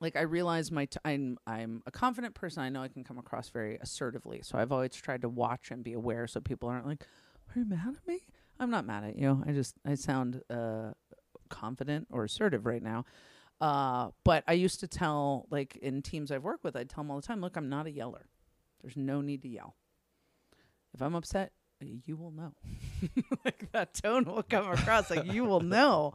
like I realize my t- I'm I'm a confident person. I know I can come across very assertively. So I've always tried to watch and be aware so people aren't like, "Are you mad at me?" I'm not mad at you. I just I sound uh confident or assertive right now. Uh but I used to tell like in teams I've worked with, I'd tell them all the time, "Look, I'm not a yeller. There's no need to yell. If I'm upset, you will know." like that tone will come across like you will know.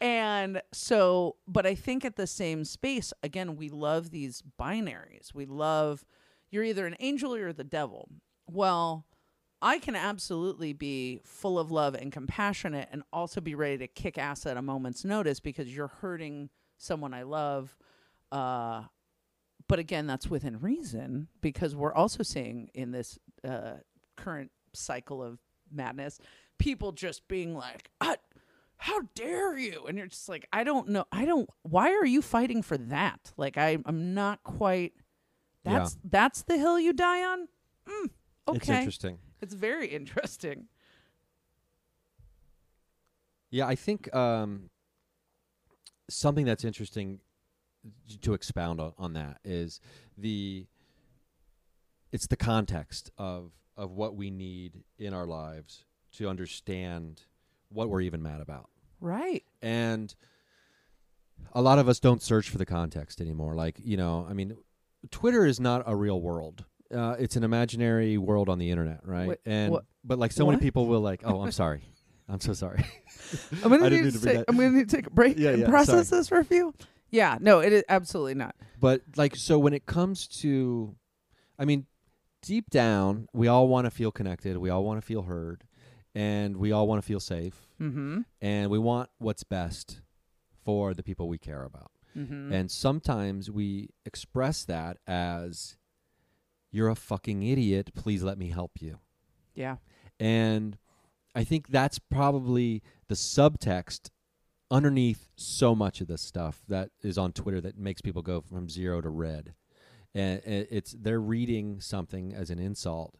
And so, but I think at the same space, again, we love these binaries. We love you're either an angel or you're the devil. Well, I can absolutely be full of love and compassionate and also be ready to kick ass at a moment's notice because you're hurting someone I love. Uh, but again, that's within reason because we're also seeing in this uh, current cycle of madness people just being like, "Ah, how dare you and you're just like i don't know i don't why are you fighting for that like I, i'm not quite Yeah. that's that's the hill you die on mm, okay It's interesting. It's very interesting Yeah, I think um, something that's interesting to expound on, on that is the it's the context of of what we need in our lives to understand what we're even mad about. Right. And a lot of us don't search for the context anymore. Like, you know, I mean, Twitter is not a real world. Uh, it's an imaginary world on the internet, right? Wait, and what- but like so many people will like, oh, I'm sorry, I'm so sorry. I'm gonna need to take, I'm gonna need to take a break Yeah, and yeah, process sorry. this for a few. Yeah, no, it is absolutely not. But like, so when it comes to, I mean, deep down, we all want to feel connected. We all want to feel heard, and we all want to feel safe. Mhm. And we want what's best for the people we care about. Mhm. And sometimes we express that as, "You're a fucking idiot. Please let me help you." Yeah. And I think that's probably the subtext underneath so much of this stuff that is on Twitter that makes people go from zero to red. And it's they're reading something as an insult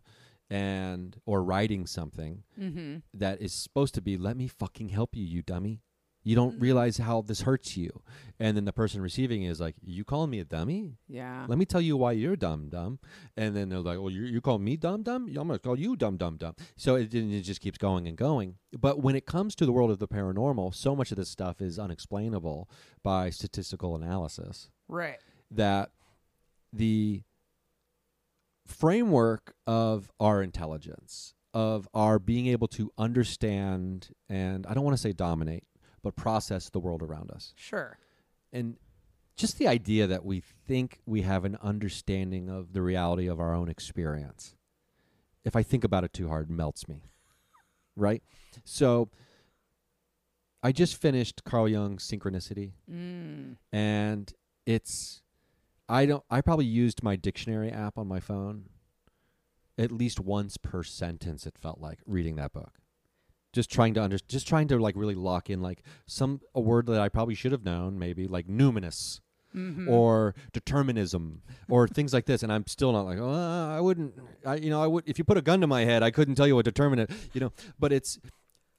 and or writing something Mhm. that is supposed to be let me fucking help you you dummy. You don't mm. realize how this hurts you. And then the person receiving is like, You calling me a dummy? Yeah. Let me tell you why you're dumb, dumb. And then they're like, Well, you, you call me dumb, dumb? I'm going to call you dumb, dumb, dumb. So it, it just keeps going and going. But when it comes to the world of the paranormal, so much of this stuff is unexplainable by statistical analysis Right. that the framework of our intelligence, of our being able to understand and I don't want to say dominate, but process the world around us. Sure. And just the idea that we think we have an understanding of the reality of our own experience, if I think about it too hard, melts me. Right? So I just finished Carl Jung's Synchronicity Mm. and it's I don't I probably used my dictionary app on my phone at least once per sentence it felt like reading that book. Just trying to under, just trying to like really lock in like some a word that I probably should have known maybe like numinous Mhm. or determinism or things like this and I'm still not like oh, I wouldn't I you know I would if you put a gun to my head I couldn't tell you what determinate you know but it's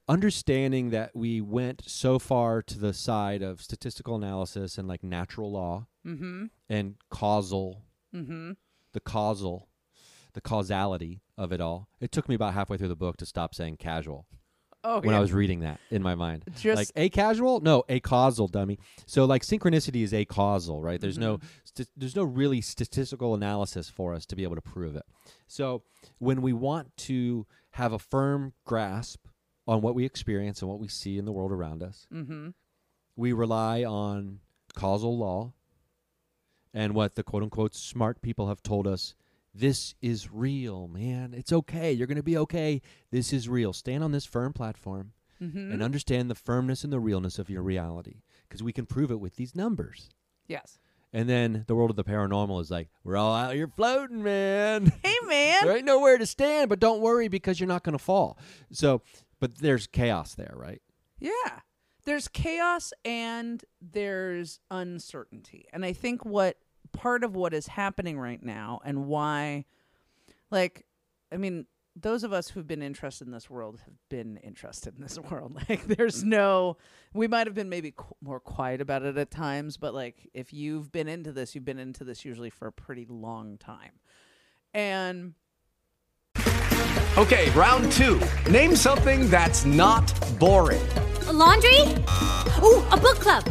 understanding that we went so far to the side of statistical analysis and like natural law Mhm. and causal Mhm. the causal the causality of it all it took me about halfway through the book to stop saying casual Oh, when yeah. I was reading that in my mind. Just- like a casual? No, a causal dummy. So like synchronicity is a causal, right? There's no Mm-hmm. st- there's no really statistical analysis for us to be able to prove it. So when we want to have a firm grasp on what we experience and what we see in the world around us, Mhm. we rely on causal law and what the quote unquote smart people have told us this is real, man. It's okay. You're going to be okay. This is real. Stand on this firm platform Mhm. and understand the firmness and the realness of your reality because we can prove it with these numbers. Yes. And then the world of the paranormal is like, we're all out here floating, man. Hey, man. there ain't nowhere to stand, but don't worry because you're not going to fall. So, but there's chaos there, right? Yeah. There's chaos and there's uncertainty. And I think what part of what is happening right now and why, like, I mean, those of us who've been interested in this world have been interested in this world. Like, there's mm. no, we might have been maybe qu- more quiet about it at times, but like, if you've been into this, you've been into this usually for a pretty long time. And Okay, round two. Name something that's not boring. A laundry? Ooh, a book club.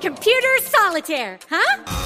Computer solitaire, huh?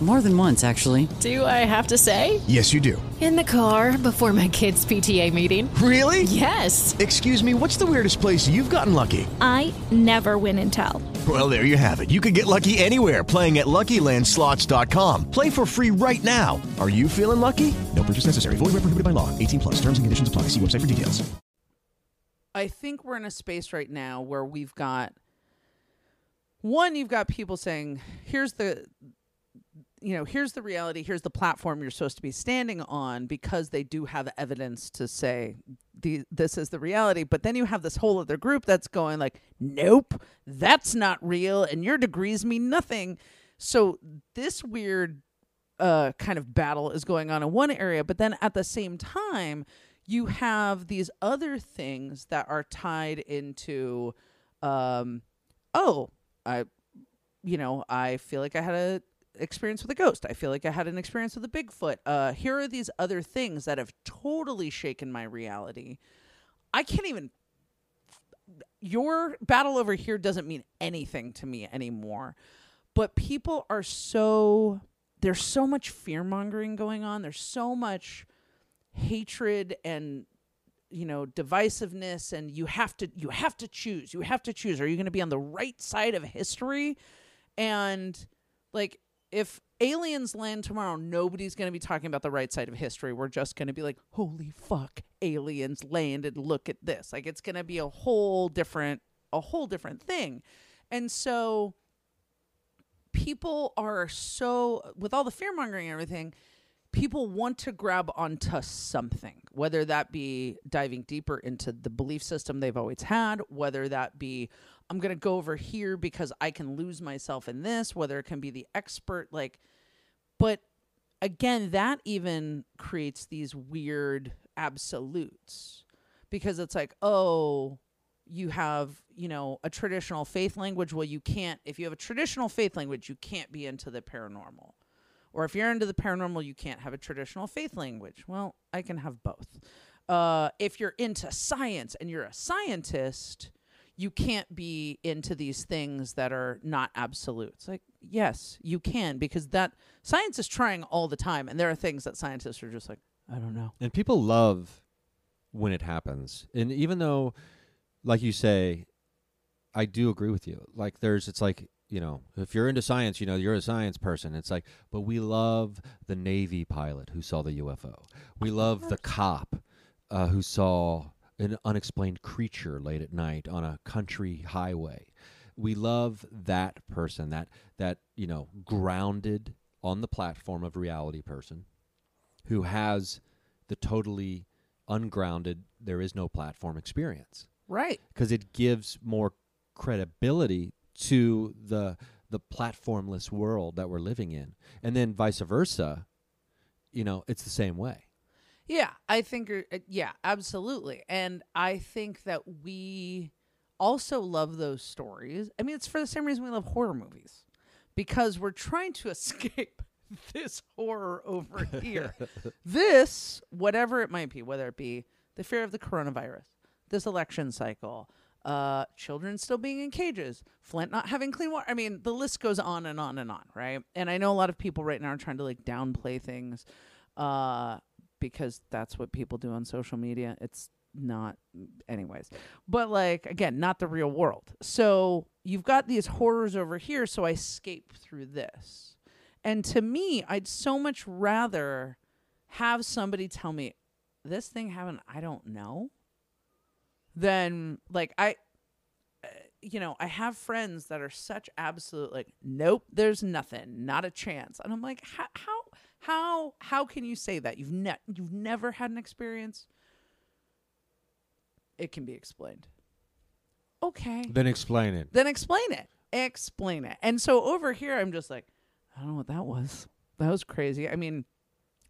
More than once, actually. Do I have to say? Yes, you do. In the car before my kids' PTA meeting. Really? Yes. Excuse me, what's the weirdest place you've gotten lucky? I never win and tell. Well, there you have it. You can get lucky anywhere playing at LuckyLandSlots.com. Play for free right now. Are you feeling lucky? No purchase necessary. Void where prohibited by law. 18 plus. Terms and conditions apply. See website for details. I think we're in a space right now where we've got one, you've got people saying, here's the you know, here's the reality, here's the platform you're supposed to be standing on because they do have evidence to say the, this is the reality. But then you have this whole other group that's going like, nope, that's not real, and your degrees mean nothing. So this weird uh, kind of battle is going on in one area, but then at the same time, you have these other things that are tied into, um, oh, I, you know, I feel like I had a experience with a ghost. I feel like I had an experience with a Bigfoot. Uh, here are these other things that have totally shaken my reality. I can't even. Your battle over here doesn't mean anything to me anymore. But people are so. There's so much fear mongering going on. There's so much hatred and you know divisiveness and you have to you have to choose you have to choose are you going to be on the right side of history and like if aliens land tomorrow nobody's going to be talking about the right side of history. We're just going to be like holy fuck aliens landed. Look at this. Like it's going to be a whole different a whole different thing. And so people are so with all the fear mongering and everything people want to grab onto something, whether that be diving deeper into the belief system they've always had, whether that be I'm going to go over here because I can lose myself in this, whether it can be the expert like but again that even creates these weird absolutes because it's like, "Oh, you have, you know, a traditional faith language, well you can't if you have a traditional faith language, you can't be into the paranormal." Or if you're into the paranormal, you can't have a traditional faith language. Well, I can have both. Uh, if you're into science and you're a scientist, you can't be into these things that are not absolute. It's Like, yes, you can because that science is trying all the time, and there are things that scientists are just like, I don't know. And people love when it happens. And even though, like you say, I do agree with you. Like, there's, it's like, you know, if you're into science, you know, you're a science person. It's like, but we love the Navy pilot who saw the UFO. We love the cop uh, who saw an unexplained creature late at night on a country highway. We love that person, that that you know, grounded on the platform of reality person, who has the totally ungrounded, there is no platform experience. Right. Because it gives more credibility to the the platformless world that we're living in and then vice versa you know it's the same way Yeah, I think, uh, yeah, absolutely. And I think that we also love those stories. I mean, it's for the same reason we love horror movies because we're trying to escape this horror over here. this, whatever it might be, whether it be the fear of the coronavirus, this election cycle, uh, children still being in cages, Flint not having clean water. I mean, the list goes on and on and on, right? And I know a lot of people right now are trying to like downplay things uh, because that's what people do on social media. It's not, anyways. But like, again, not the real world. So you've got these horrors over here, so I escape through this. And to me, I'd so much rather have somebody tell me this thing happened, I don't know then like I uh, you know, I have friends that are such absolute like nope, there's nothing, not a chance. And I'm like how how how can you say that? You've ne- you've never had an experience? It can be explained. Okay. then explain it Then explain it. Explain it. And so over here, I'm just like, I don't know what that was. That was crazy. I mean,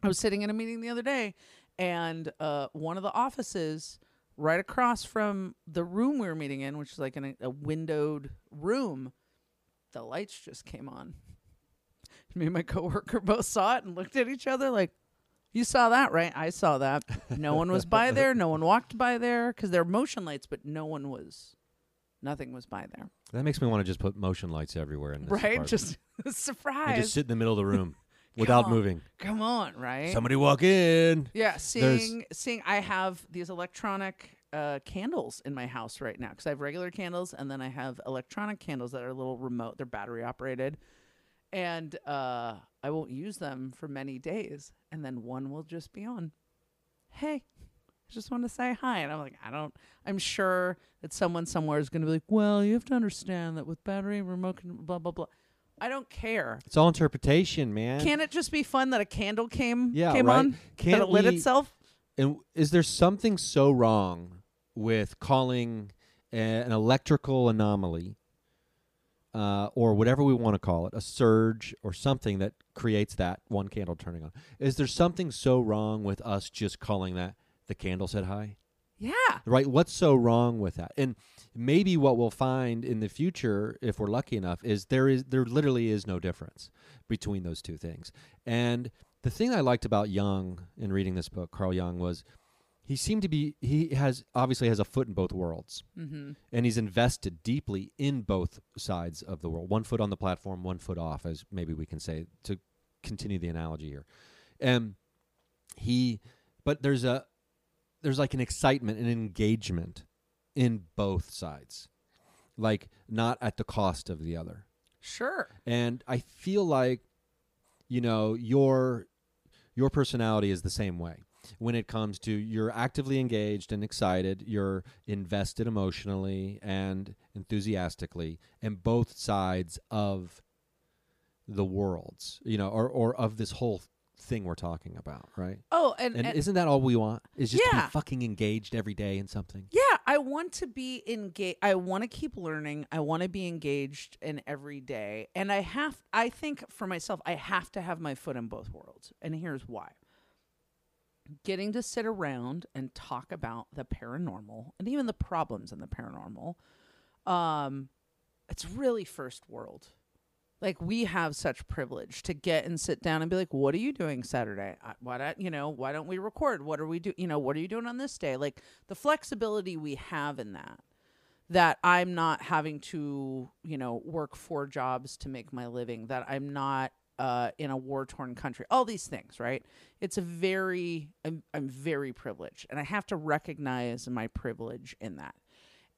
I was sitting in a meeting the other day, and uh, one of the offices right across from the room we were meeting in, which is like in a, a windowed room, the lights just came on. Me and my coworker both saw it and looked at each other like, "You saw that, right? I saw that. No one was by there. No one walked by there because they're motion lights, but no one was. Nothing was by there. that makes me want to just put motion lights everywhere in this right? apartment. Just surprise. and just sit in the middle of the room without on. moving Come on, right? somebody walk in Yeah, There's- seeing seeing I have these electronic uh, candles in my house right now because I have regular candles and then I have electronic candles that are a little remote. They're battery operated, and uh, I won't use them for many days, and then one will just be on. Hey, I just want to say hi, and I'm like, I don't. I'm sure that someone somewhere is going to be like, well, you have to understand that with battery remote, blah blah blah. I don't care. It's all interpretation, man. Can it just be fun that a candle came yeah, came right? on? Can't that it lit we- itself? And is there something so wrong with calling an electrical anomaly, uh, or whatever we want to call it, a surge or something that creates that one candle turning on? Is there something so wrong with us just calling that the candle said hi? Yeah. Right? What's so wrong with that? And maybe what we'll find in the future, if we're lucky enough, is there is there literally is no difference between those two things. And the thing I liked about Jung in reading this book, Carl Jung, was he seemed to be he has obviously has a foot in both worlds, Mhm. and he's invested deeply in both sides of the world. One foot on the platform, one foot off, as maybe we can say to continue the analogy here. And he, but there's a there's like an excitement and engagement in both sides, like not at the cost of the other. Sure. And I feel like, you know, your your personality is the same way. When it comes to you're actively engaged and excited, you're invested emotionally and enthusiastically, in both sides of the worlds, you know, or or of this whole thing we're talking about, right? Oh, and, And, and- isn't that all we want? Is just to be fucking engaged every day in something. Yeah, I want to be engaged. I want to keep learning. I want to be engaged in every day. And I have, I think for myself, I have to have my foot in both worlds. And here's why getting to sit around and talk about the paranormal and even the problems in the paranormal, um, it's really first world. Like we have such privilege to get and sit down and be like, "What are you doing Saturday? Why don't you know? Why don't we record? What are we do? You know, what are you doing on this day? Like the flexibility we have in that. That I'm not having to, you know, work four jobs to make my living. That I'm not uh, in a war torn country. All these things, right? It's a very, I'm, I'm very privileged, and I have to recognize my privilege in that.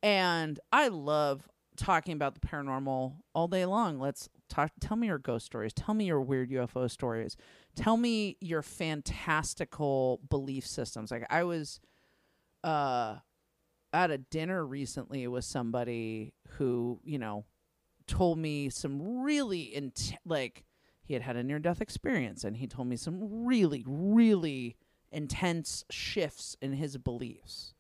And I love talking about the paranormal all day long. Let's talk. Tell me your ghost stories. Tell me your weird UFO stories. Tell me your fantastical belief systems. Like I was, uh, at a dinner recently with somebody who you know told me some really int- like he had had a near death experience and he told me some really really intense shifts in his beliefs.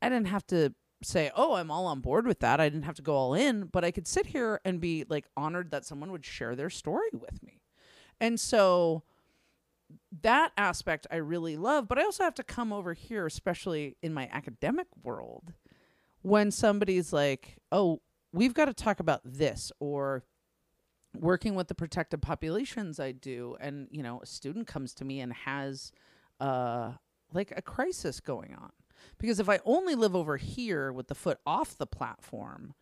I didn't have to say oh i'm all on board with that. I didn't have to go all in but i could sit here and be like honored that someone would share their story with me. And so that aspect I really love, but I also have to come over here, especially in my academic world, when somebody's like, oh, we've got to talk about this, or working with the protected populations I do, and, you know, a student comes to me and has uh, like a crisis going on. Because if I only live over here with the foot off the platform,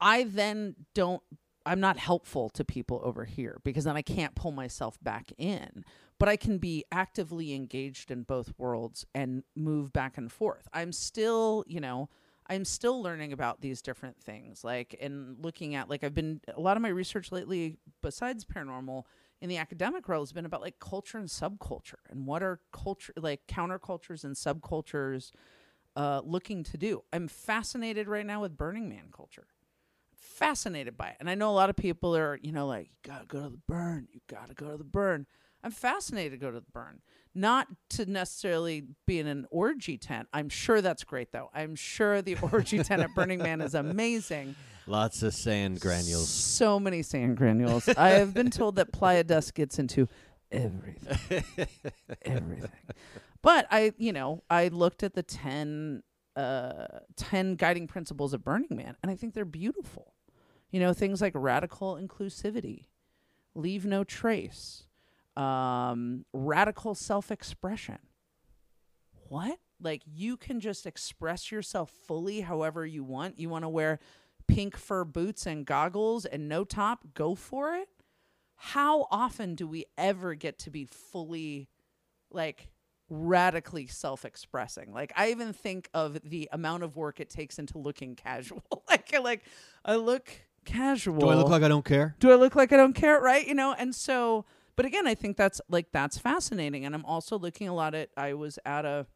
I then don't I'm not helpful to people over here because then I can't pull myself back in. But I can be actively engaged in both worlds and move back and forth. I'm still, you know, I'm still learning about these different things. Like and looking at like I've been a lot of my research lately besides paranormal in the academic world has been about like culture and subculture and what are culture like countercultures and subcultures uh, looking to do. I'm fascinated right now with Burning Man culture fascinated by it. And I know a lot of people are, you know, like, you gotta go to the burn. You gotta go to the burn. I'm fascinated to go to the burn. Not to necessarily be in an orgy tent. I'm sure that's great though. I'm sure the orgy tent at Burning Man is amazing. Lots of sand granules. So many sand granules. I have been told that Playa Dust gets into everything. everything. But I, you know, I looked at the 10 uh 10 guiding principles of Burning Man and I think they're beautiful. You know, things like radical inclusivity, leave no trace, um radical self-expression. What? Like you can just express yourself fully however you want. You want to wear pink fur boots and goggles and no top, go for it. How often do we ever get to be fully like radically self-expressing. Like I even think of the amount of work it takes into looking casual. like like I look casual. Do I look like I don't care? Do I look like I don't care, right? You know, and so but again, I think that's like that's fascinating and I'm also looking a lot at I was at a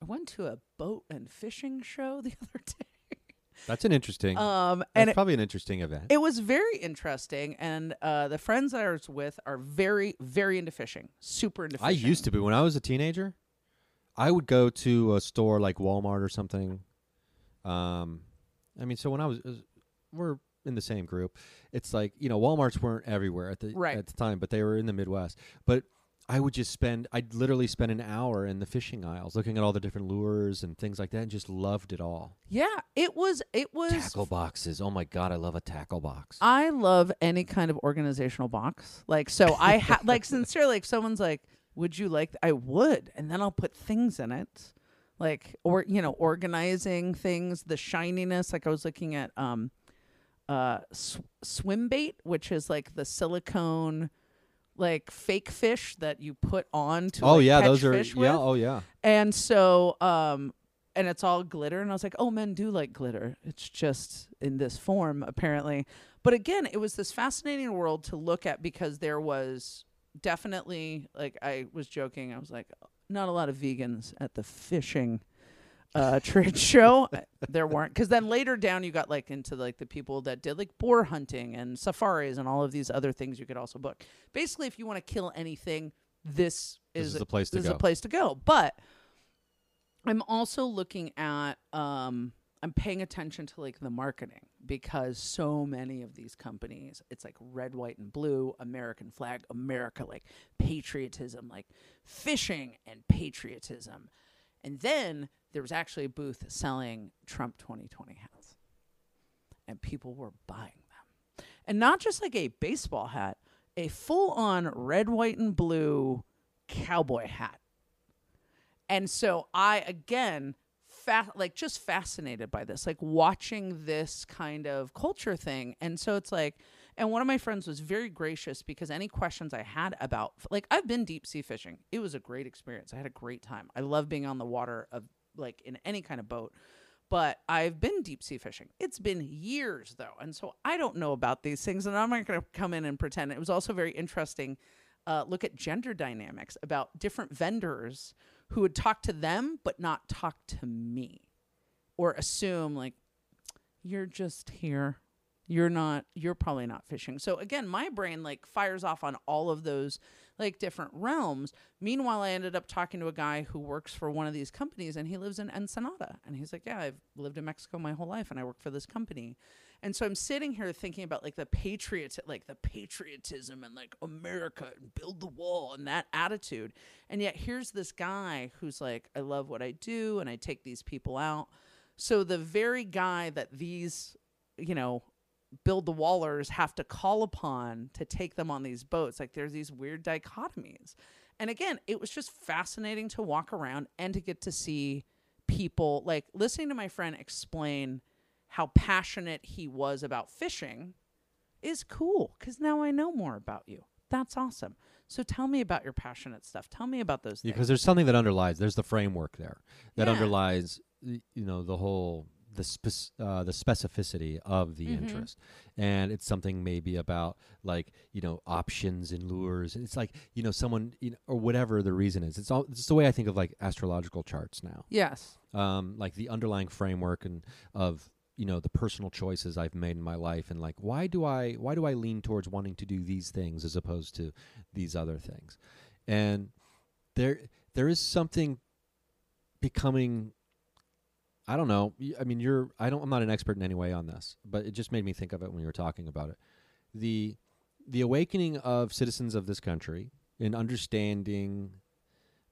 I went to a boat and fishing show the other day. That's an interesting. Um, and it- probably an interesting event. It was very interesting, and uh, the friends that I was with are very, very into fishing, super into fishing. I used to be when I was a teenager. I would go to a store like Walmart or something. Um, I mean, so when I was, uh, we're in the same group. It's like you know, WalMarts weren't everywhere at the Right. at the time, but they were in the Midwest. But I would just spend, I'd literally spend an hour in the fishing aisles, looking at all the different lures and things like that, and just loved it all. Yeah, it was. It was. Tackle boxes. Oh my god, I love a tackle box. I love any kind of organizational box. Like, so I ha- like sincerely, if someone's like, "Would you like?" th-" I would, and then I'll put things in it, like or you know, organizing things, the shininess. Like I was looking at um, uh, sw- swim bait, which is like the silicone, like fake fish that you put on to. oh like, yeah, those are fish yeah. with. Oh yeah. And so, um, and it's all glitter. And I was like, oh, men do like glitter. It's just in this form, apparently. But again, it was this fascinating world to look at because there was definitely, like, I was joking. I was like, not a lot of vegans at the fishing uh, trade show. there weren't. Because then later down, you got like into like the people that did like boar hunting and safaris and all of these other things you could also book. Basically, if you want to kill anything, this, This is is the place to is go. a place to go. But I'm also looking at um I'm paying attention to like the marketing because so many of these companies it's like red, white and blue, American flag, America like patriotism, like fishing and patriotism. And then there was actually a booth selling Trump 2020 hats. And people were buying them. And not just like a baseball hat, a full on red, white, and blue cowboy hat. And so I again fa- like just fascinated by this, like watching this kind of culture thing. And so it's like and one of my friends was very gracious because any questions I had about like I've been deep sea fishing. It was a great experience. I had a great time. I love being on the water of like in any kind of boat. But I've been deep sea fishing. It's been years though. And so I don't know about these things and I'm not going to come in and pretend. It was also very interesting uh, look at gender dynamics about different vendors who would talk to them but not talk to me or assume like you're just here you're not you're probably not fishing so again my brain like fires off on all of those like different realms. Meanwhile i ended up talking to a guy who works for one of these companies and he lives in ensenada. And he's like yeah i've lived in mexico my whole life and i work for this company. And so i'm sitting here thinking about like the patriot like the patriotism and like america and build the wall and that attitude. And yet here's this guy who's like i love what i do and i take these people out. So the very guy that these you know build the wallers have to call upon to take them on these boats. Like there's these weird dichotomies. And again it was just fascinating to walk around and to get to see people like listening to my friend explain how passionate he was about fishing is cool because now i know more about you. That's awesome. So tell me about your passionate stuff. Tell me about those things. because there's something that underlies. There's the framework there that Yeah. underlies, you know, the whole the spec- uh, the specificity of the Mhm. interest, and it's something maybe about like you know options and lures. It's like you know someone you know, or whatever the reason is. It's all it's the way I think of like astrological charts now. Yes. um, like the underlying framework and of you know the personal choices I've made in my life, and like why do I why do I lean towards wanting to do these things as opposed to these other things, and there there is something becoming I don't know. I mean, you're. I don't. I'm not an expert in any way on this, but it just made me think of it when you were talking about it. The the awakening of citizens of this country in understanding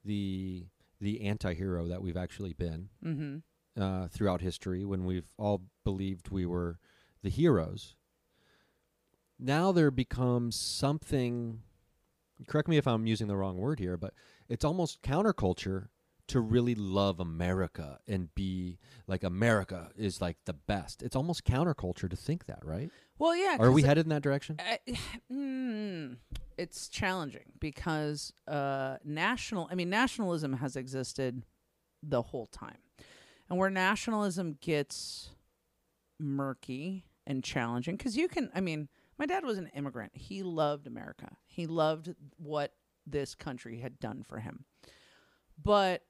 the the anti-hero that we've actually been Mhm. uh, throughout history, when we've all believed we were the heroes. Now there becomes something. Correct me if I'm using the wrong word here, but it's almost counterculture to really love America and be like America is like the best. It's almost counterculture to think that, right? Well, yeah. Are we 'cause, headed in that direction? uh, mm, it's challenging because uh, national. I mean, nationalism has existed the whole time, and where nationalism gets murky and challenging, because you can. I mean, my dad was an immigrant. He loved America. He loved what this country had done for him, but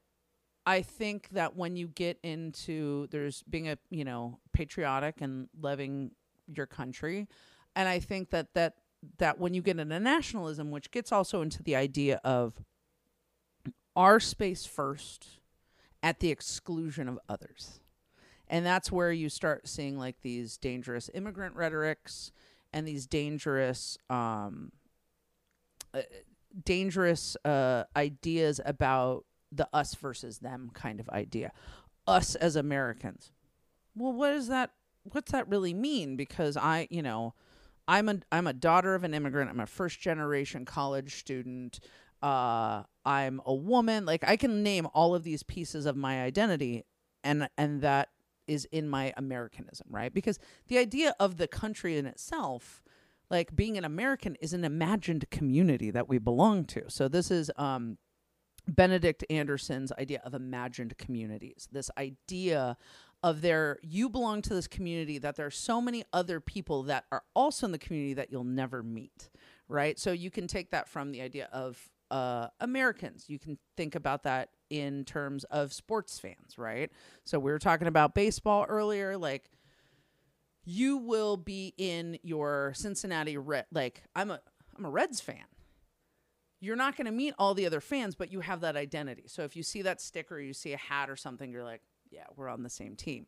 I think that when you get into there's being a you know patriotic and loving your country, and I think that that that when you get into nationalism, which gets also into the idea of our space first at the exclusion of others. And that's where you start seeing like these dangerous immigrant rhetorics and these dangerous um, uh, dangerous uh, ideas about the us versus them kind of idea. Us as Americans. Well, what does that what's that really mean? Because I, you know, I'm a I'm a daughter of an immigrant. I'm a first generation college student. Uh, I'm a woman. Like I can name all of these pieces of my identity, and and that is in my Americanism, right? Because the idea of the country in itself, like being an American, is an imagined community that we belong to. So this is um, Benedict Anderson's idea of imagined communities. This idea of there you belong to this community that there are so many other people that are also in the community that you'll never meet right so you can take that from the idea of uh, americans you can think about that in terms of sports fans right so we were talking about baseball earlier like you will be in your cincinnati red like i'm a i'm a reds fan you're not going to meet all the other fans but you have that identity so if you see that sticker you see a hat or something you're like yeah, we're on the same team.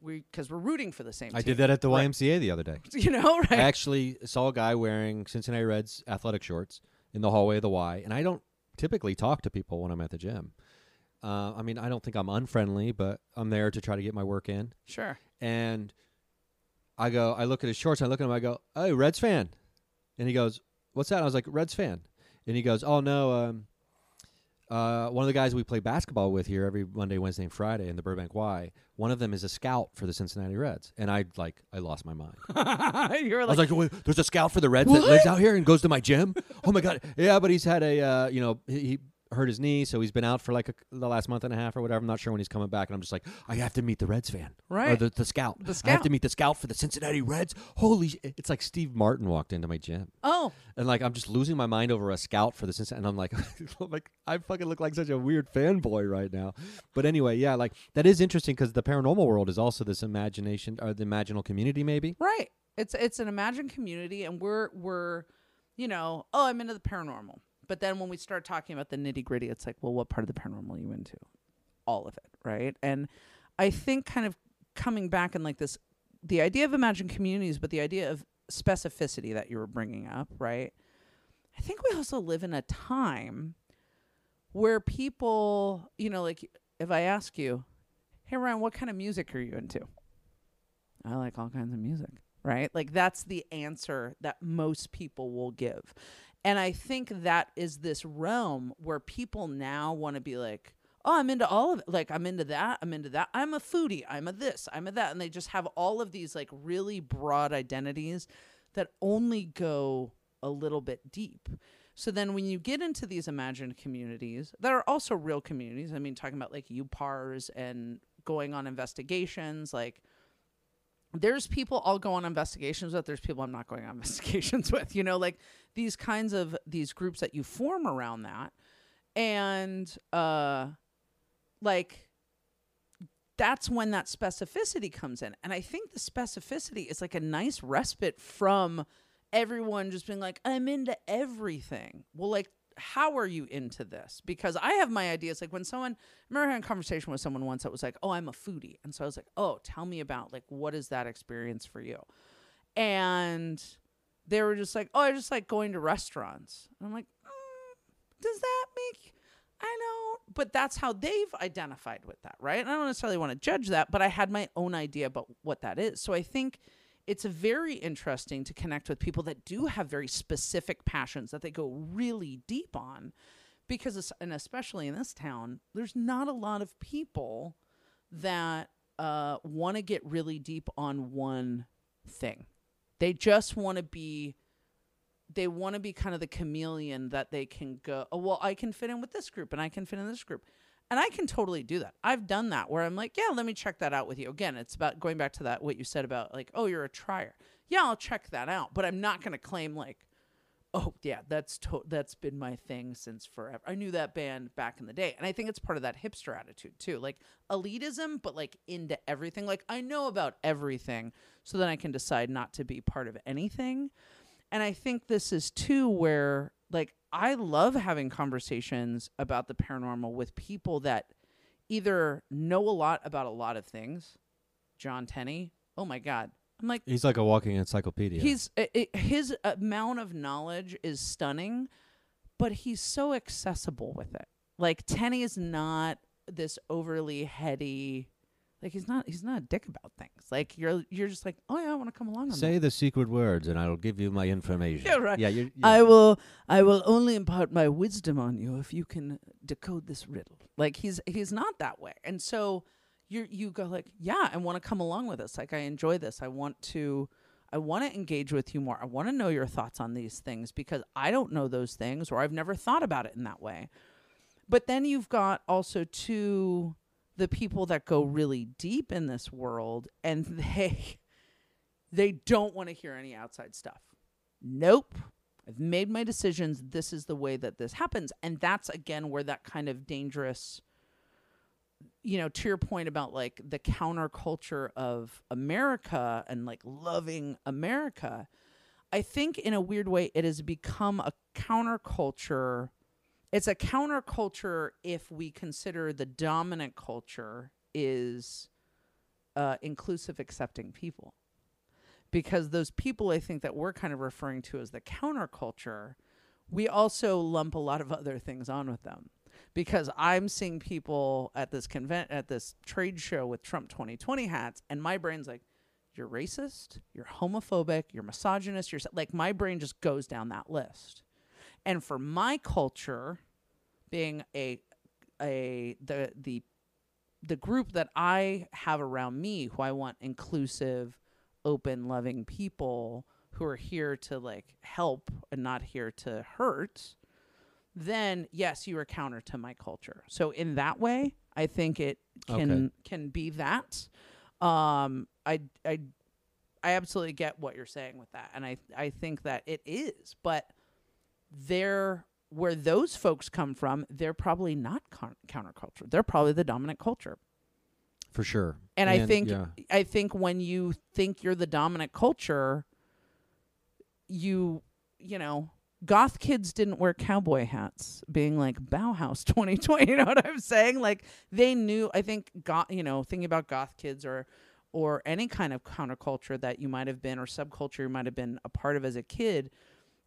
We because we're rooting for the same. I team. did that at the Right. YMCA the other day. You know, right? I actually saw a guy wearing Cincinnati Reds athletic shorts in the hallway of the Y, and I don't typically talk to people when I'm at the gym. Uh, I mean, I don't think I'm unfriendly, but I'm there to try to get my work in. Sure. And I go, I look at his shorts, and I look at him, I go, "Hey, Reds fan," and he goes, "What's that?" I was like, "Reds fan," and he goes, "Oh no." Um, uh, one of the guys we play basketball with here every Monday, Wednesday, and Friday in the Burbank Y. One of them is a scout for the Cincinnati Reds, and I like I lost my mind. You're I was like, like, "Wait, "There's a scout for the Reds that lives out here and goes to my gym." Oh my god, yeah, but he's had a uh, you know he hurt his knee, so he's been out for like a, the last month and a half or whatever. I'm not sure when he's coming back, and I'm just like, I have to meet the Reds fan, right? or the, the scout. The scout. I have to meet the scout for the Cincinnati Reds. Holy, sh- it's like Steve Martin walked into my gym. oh, And like I'm just losing my mind over a scout for the Cincinnati, and I'm like, I'm like I fucking look like such a weird fanboy right now. But anyway, yeah, like that is interesting because the paranormal world is also this imagination or the imaginal community, maybe. right. It's it's an imagined community, and we're we're, you know, oh, I'm into the paranormal. But then when we start talking about the nitty gritty, it's like, well, what part of the paranormal are you into? All of it, right? And I think kind of coming back and like this, the idea of imagined communities, but the idea of specificity that you were bringing up, right? I think we also live in a time where people, you know, like if I ask you, hey, Ryan, what kind of music are you into? I like all kinds of music, right? Like that's the answer that most people will give. And I think that is this realm where people now want to be like, oh, I'm into all of it. Like, I'm into that. I'm into that. I'm a foodie. I'm a this. I'm a that. And they just have all of these like really broad identities that only go a little bit deep. So then when you get into these imagined communities that are also real communities, I mean, talking about like UPARs and going on investigations, like, there's people I'll go on investigations with. There's people I'm not going on investigations with. You know, like these kinds of these groups that you form around that, and uh, like that's when that specificity comes in. And I think the specificity is like a nice respite from everyone just being like, I'm into everything. Well, like, how are you into this? Because I have my ideas. Like when someone, I remember having a conversation with someone once that was like, oh, I'm a foodie. And so I was like, oh, tell me about like, what is that experience for you? And they were just like, oh, I just like going to restaurants. And I'm like, mm, does that make I know, but that's how they've identified with that, right? And I don't necessarily want to judge that, but I had my own idea about what that is. So I think it's very interesting to connect with people that do have very specific passions that they go really deep on because and especially in this town, there's not a lot of people that uh, want to get really deep on one thing. They just want to be they want to be kind of the chameleon that they can go, oh, well, I can fit in with this group and I can fit in this group. And I can totally do that. I've done that where I'm like, yeah, let me check that out with you. Again, it's about going back to that, what you said about like, oh, you're a trier. Yeah, I'll check that out. But I'm not going to claim like, Oh yeah, that's to- that's been my thing since forever. I knew that band back in the day, and I think it's part of that hipster attitude too, like elitism, but like into everything. Like I know about everything, so then I can decide not to be part of anything. And I think this is too where like I love having conversations about the paranormal with people that either know a lot about a lot of things. John Tenney, oh my god, I'm like He's like a walking encyclopedia. He's i i his amount of knowledge is stunning, but he's so accessible with it. Like Tenney is not this overly heady. Like he's not he's not a dick about things. Like you're you're just like oh yeah I want to come along Say that. the secret words, and I'll give you my information. Yeah, right. Yeah, you're, yeah. I will I will only impart my wisdom on you if you can decode this riddle. Like he's he's not that way. And so you you go like, yeah, I want to come along with this. Like I enjoy this. I want to I want to engage with you more. I want to know your thoughts on these things because I don't know those things or I've never thought about it in that way. But then you've got also too the people that go really deep in this world and they they don't want to hear any outside stuff. Nope. I've made my decisions. This is the way that this happens. And that's again where that kind of dangerous, you know, to your point about like the counterculture of America and like loving America. I think in a weird way it has become a counterculture. It's a counterculture if we consider the dominant culture is uh, inclusive, accepting people because those people I think that we're kind of referring to as the counterculture, we also lump a lot of other things on with them. Because I'm seeing people at this convent at this trade show with Trump 2020 hats, and my brain's like, "You're racist, you're homophobic, you're misogynist, you're like." My brain just goes down that list. And for my culture, being a a the the the group that I have around me, who I want inclusive, open, loving people who are here to like help and not here to hurt, then yes, you are counter to my culture. So in that way, I think it can Okay. can be that. Um, I I I absolutely get what you're saying with that, and I I think that it is, but they're where those folks come from. They're probably not con- counterculture. They're probably the dominant culture. for sure. And, I think yeah. I think when you think you're the dominant culture, you you know, goth kids didn't wear cowboy hats, being like Bauhaus 2020. You know what I'm saying? Like they knew. I think goth. You know, thinking about goth kids or or any kind of counterculture that you might have been or subculture you might have been a part of as a kid,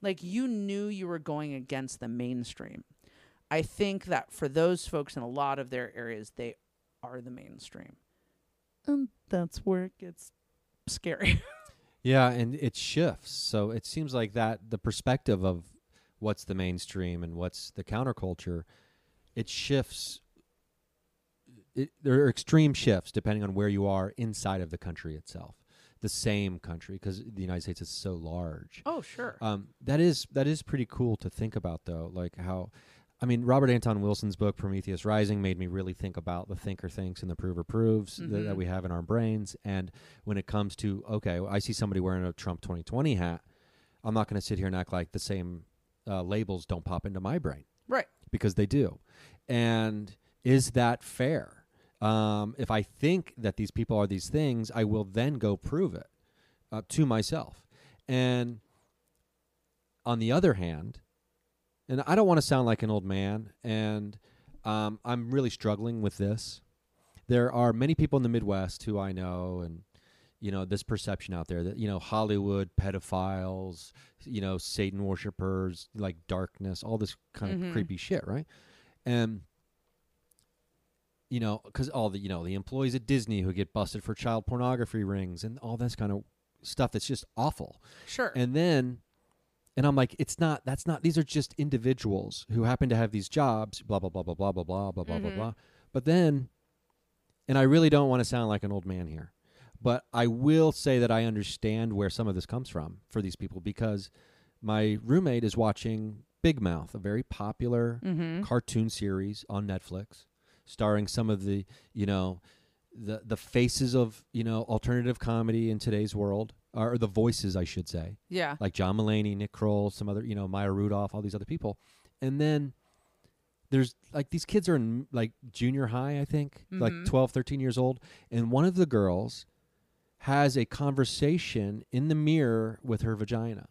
like you knew you were going against the mainstream. I think that for those folks in a lot of their areas, they are the mainstream. And that's where it gets scary. Yeah, and it shifts. So it seems like that the perspective of what's the mainstream and what's the counterculture, it shifts. It, there are extreme shifts depending on where you are inside of the country itself. The same country, because the United States is so large. Oh, sure. Um, that is that is pretty cool to think about, though. Like how, I mean, Robert Anton Wilson's book Prometheus Rising made me really think about the thinker thinks and the prover proves that, that we have in our brains. And when it comes to okay, I see somebody wearing a Trump 2020 hat, I'm not going to sit here and act like the same uh, labels don't pop into my brain, Right. Because they do. And is that fair? Um, if I think that these people are these things, I will then go prove it uh, to myself. And on the other hand, and I don't want to sound like an old man, and um, I'm really struggling with this. There are many people in the Midwest who I know, and you know this perception out there that you know Hollywood pedophiles, you know Satan worshippers, like darkness, all this kind Mhm. of creepy shit, right? And you know, because all the you know the employees at Disney who get busted for child pornography rings and all this kind of stuff that's just awful. Sure. And then, and I'm like, it's not. That's not. These are just individuals who happen to have these jobs. Blah blah blah blah blah blah blah blah mm-hmm. blah blah. But then, and I really don't want to sound like an old man here, but I will say that I understand where some of this comes from for these people because my roommate is watching Big Mouth, a very popular mm-hmm. cartoon series on Netflix starring some of the you know the the faces of you know alternative comedy in today's world, or the voices, I should say. Yeah. like John Mulaney, Nick Kroll, some other you know Maya Rudolph, all these other people, and then there's like these kids are in like junior high, I think, Mhm. like 12, 13 years old, and one of the girls has a conversation in the mirror with her vagina.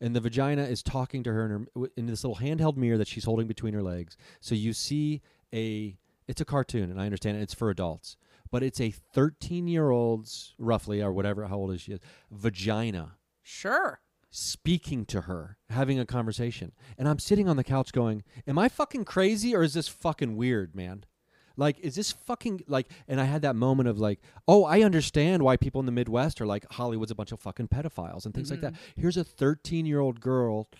And the vagina is talking to her in, her in this little handheld mirror that she's holding between her legs. So you see a, it's a cartoon, and I understand it, it's for adults, but it's a 13 year old's, roughly, or whatever, how old is she, is, vagina Sure. speaking to her, having a conversation. And I'm sitting on the couch going, Am I fucking crazy or is this fucking weird, man? Like, is this fucking like, and I had that moment of like, oh, I understand why people in the Midwest are like, Hollywood's a bunch of fucking pedophiles and things like that. Mm-hmm. Here's a 13 year old girl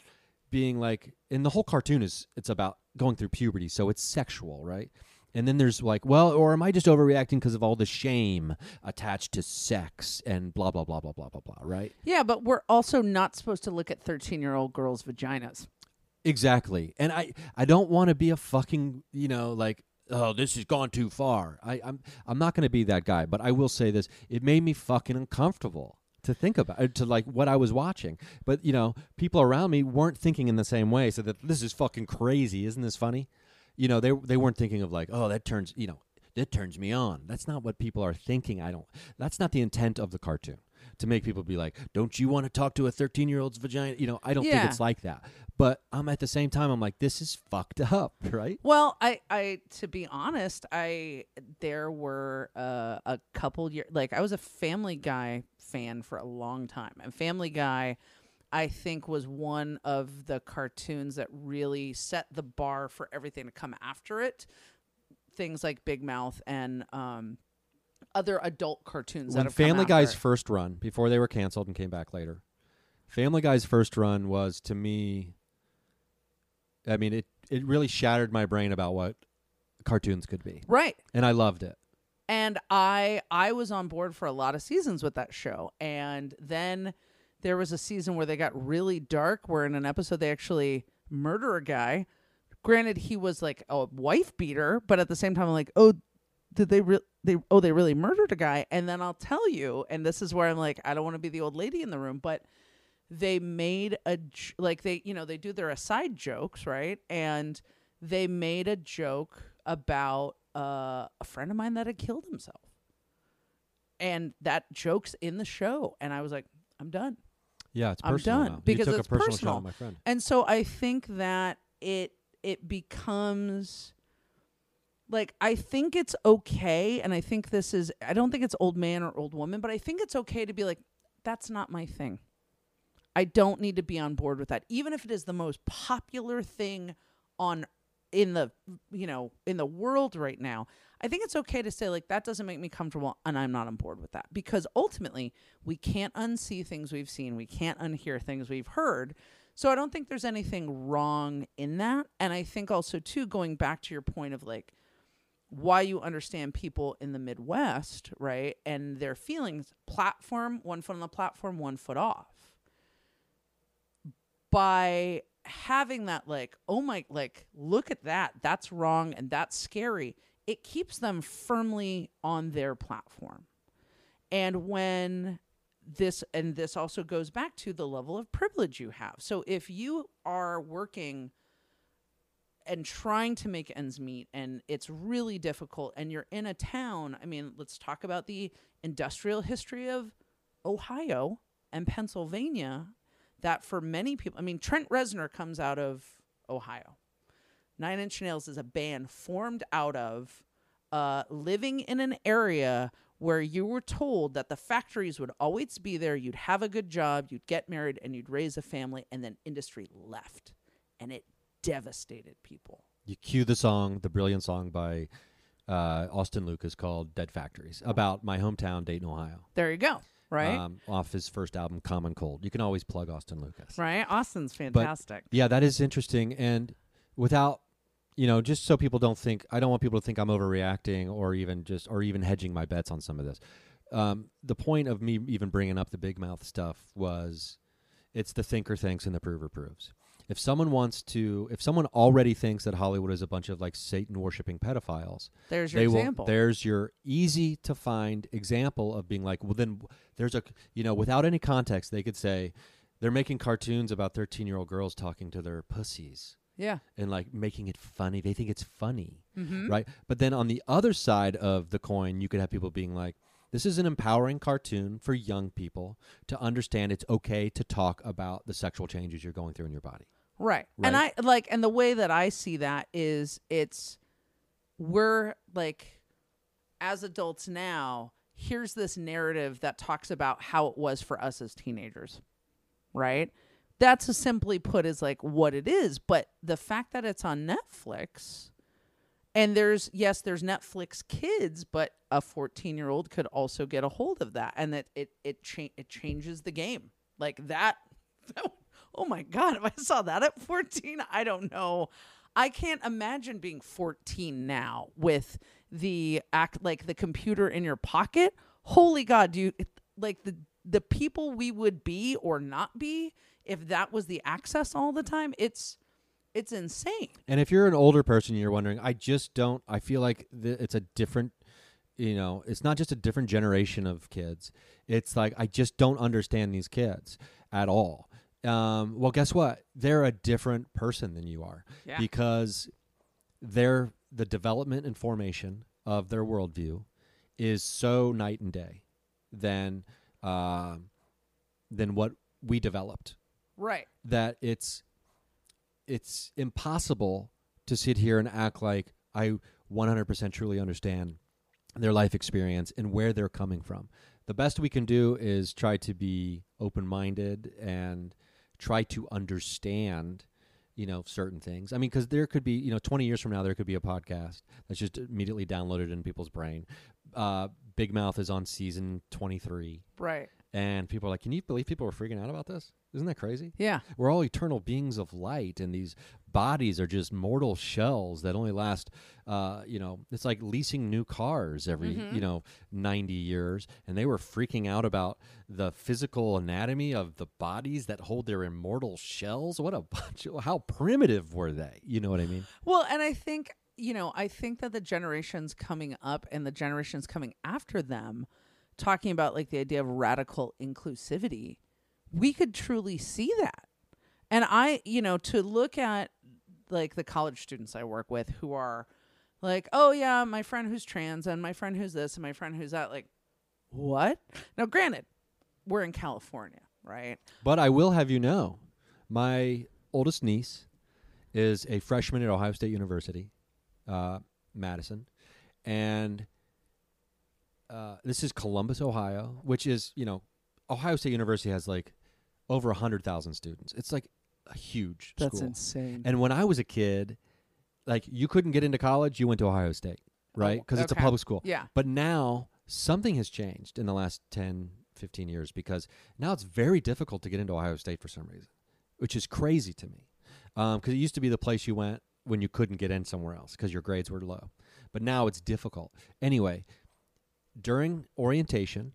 being like, and the whole cartoon is, it's about going through puberty, so it's sexual, right? And then there's like, well, or am I just overreacting because of all the shame attached to sex and blah, blah, blah, blah, blah, blah, blah, right? Yeah, but we're also not supposed to look at 13 year old girls' vaginas. Exactly. And I I don't want to be a fucking, you know, like oh, this has gone too far. I I'm I'm not going to be that guy, but I will say this. It made me fucking uncomfortable to think about uh, to like what I was watching. But, you know, people around me weren't thinking in the same way, so that this is fucking crazy. Isn't this funny? You know, they they weren't thinking of like, oh, that turns, you know, that turns me on. That's not what people are thinking. I don't That's not the intent of the cartoon. To make people be like, "Don't you want to talk to a 13-year-old's vagina?" You know, I don't Yeah. think it's like that. But I'm at the same time, I'm like, this is fucked up, right? Well, I, I, to be honest, I there were uh, a couple years. Like I was a Family Guy fan for a long time, and Family Guy, I think, was one of the cartoons that really set the bar for everything to come after it. Things like Big Mouth and um, other adult cartoons that When come Family Guy's first run, before they were canceled and came back later, Family Guy's first run was to me. I mean, it it really shattered my brain about what cartoons could be, Right. and I loved it. and I I was on board for a lot of seasons with that show. And then there was a season where they got really dark where in an episode they actually murder a guy. Granted he was like a wife beater, but at the same time I'm like, "Oh, did they re- they oh they really murdered a guy?" And then I'll tell you, and this is where I'm like, I don't want to be the old lady in the room, but they made a like they you know they do their aside jokes right and they made a joke about uh, a friend of mine that had killed himself and that joke's in the show and i was like i'm done Yeah, it's i'm personal done now. You because took a it's personal shot personal on my friend. and so i think that it it becomes like I think it's okay and I think this is I don't think it's old man or old woman, but I think it's okay to be like that's not my thing. I don't need to be on board with that even if it is the most popular thing on in the you know in the world right now. I think it's okay to say like that doesn't make me comfortable and I'm not on board with that because ultimately we can't unsee things we've seen, we can't unhear things we've heard. So I don't think there's anything wrong in that. And I think also too going back to your point of like why you understand people in the Midwest, right? And their feelings, platform, one foot on the platform, one foot off. By having that, like, oh my, like, look at that, that's wrong and that's scary, it keeps them firmly on their platform. And when this, and this also goes back to the level of privilege you have. So if you are working, and trying to make ends meet and it's really difficult and you're in a town i mean let's talk about the industrial history of ohio and pennsylvania that for many people i mean trent reznor comes out of ohio nine inch nails is a band formed out of uh, living in an area where you were told that the factories would always be there you'd have a good job you'd get married and you'd raise a family and then industry left and it devastated people. You cue the song, the brilliant song by uh, Austin Lucas called "Dead Factories" about my hometown, Dayton, Ohio. There you go. Right. Um, off his first album, Common Cold. You can always plug Austin Lucas. right. Austin's But, fantastic. yeah, that is interesting. And without, you know, just so people don't think, I don't want people to think I'm overreacting or even just, or even hedging my bets on some of this. Um, the point of me even bringing up the big mouth stuff was it's the thinker thinks and the prover proves. If someone wants to, if someone already thinks that Hollywood is a bunch of like Satan worshiping pedophiles, There's your they will- example. there's your easy to find example of being like, well, then there's a, you know, without any context, they could say they're making cartoons about 13 year old girls talking to their pussies Yeah. and like making it funny. They think it's funny, Mhm. right? But then on the other side of the coin, you could have people being like, this is an empowering cartoon for young people to understand it's okay to talk about the sexual changes you're going through in your body. Right. And I like and the way that I see that is it's we're like as adults now, here's this narrative that talks about how it was for us as teenagers. Right? That's a simply put is like what it is, but the fact that it's on Netflix and there's yes, there's Netflix kids, but a 14-year-old could also get a hold of that and that it it cha- it changes the game. Like that Oh my god, if I saw that at 14, I don't know. I can't imagine being 14 now with the act like the computer in your pocket. Holy god, do you like the the people we would be or not be if that was the access all the time? It's it's insane. And if you're an older person, you're wondering, I just don't. I feel like th- it's a different, you know, it's not just a different generation of kids. It's like I just don't understand these kids at all. Um, well, guess what? They're a different person than you are Yeah. because their the development and formation of their worldview is so night and day than um than what we developed Right. that it's it's impossible to sit here and act like I 100% truly understand their life experience and where they're coming from. The best we can do is try to be open-minded and try to understand you know certain things. I mean cuz there could be, you know, 20 years from now there could be a podcast that's just immediately downloaded in people's brain. Uh Big Mouth is on season 23 Right. and people are like, "Can you believe people were freaking out about this? Isn't that crazy?" Yeah. we're all eternal beings of light, and these bodies are just mortal shells that only last. Uh, you know, it's like leasing new cars every Mhm. you know ninety years, and they were freaking out about the physical anatomy of the bodies that hold their immortal shells. What a bunch! Of, how primitive were they? You know what I mean? Well, and I think, you know, I think that the generations coming up and the generations coming after them, talking about like the idea of radical inclusivity, we could truly see that. And I, you know, to look at like the college students I work with who are like, oh, yeah, my friend who's trans and my friend who's this and my friend who's that, like, what? Now, granted, we're in California, right? But I will have you know, my oldest niece is a freshman at Ohio State University, uh, Madison, and uh, this is Columbus, Ohio, which is you know, Ohio State University has like over a hundred thousand students. It's like a huge That's school. insane. And when I was a kid, like you couldn't get into college, you went to Ohio State, oh, right? Because it's a okay. public school. Yeah. But now something has changed in the last 10, 15 years because now it's very difficult to get into Ohio State for some reason, which is crazy to me. Um, because it used to be the place you went when you couldn't get in somewhere else because your grades were low. But now it's difficult. Anyway, during orientation,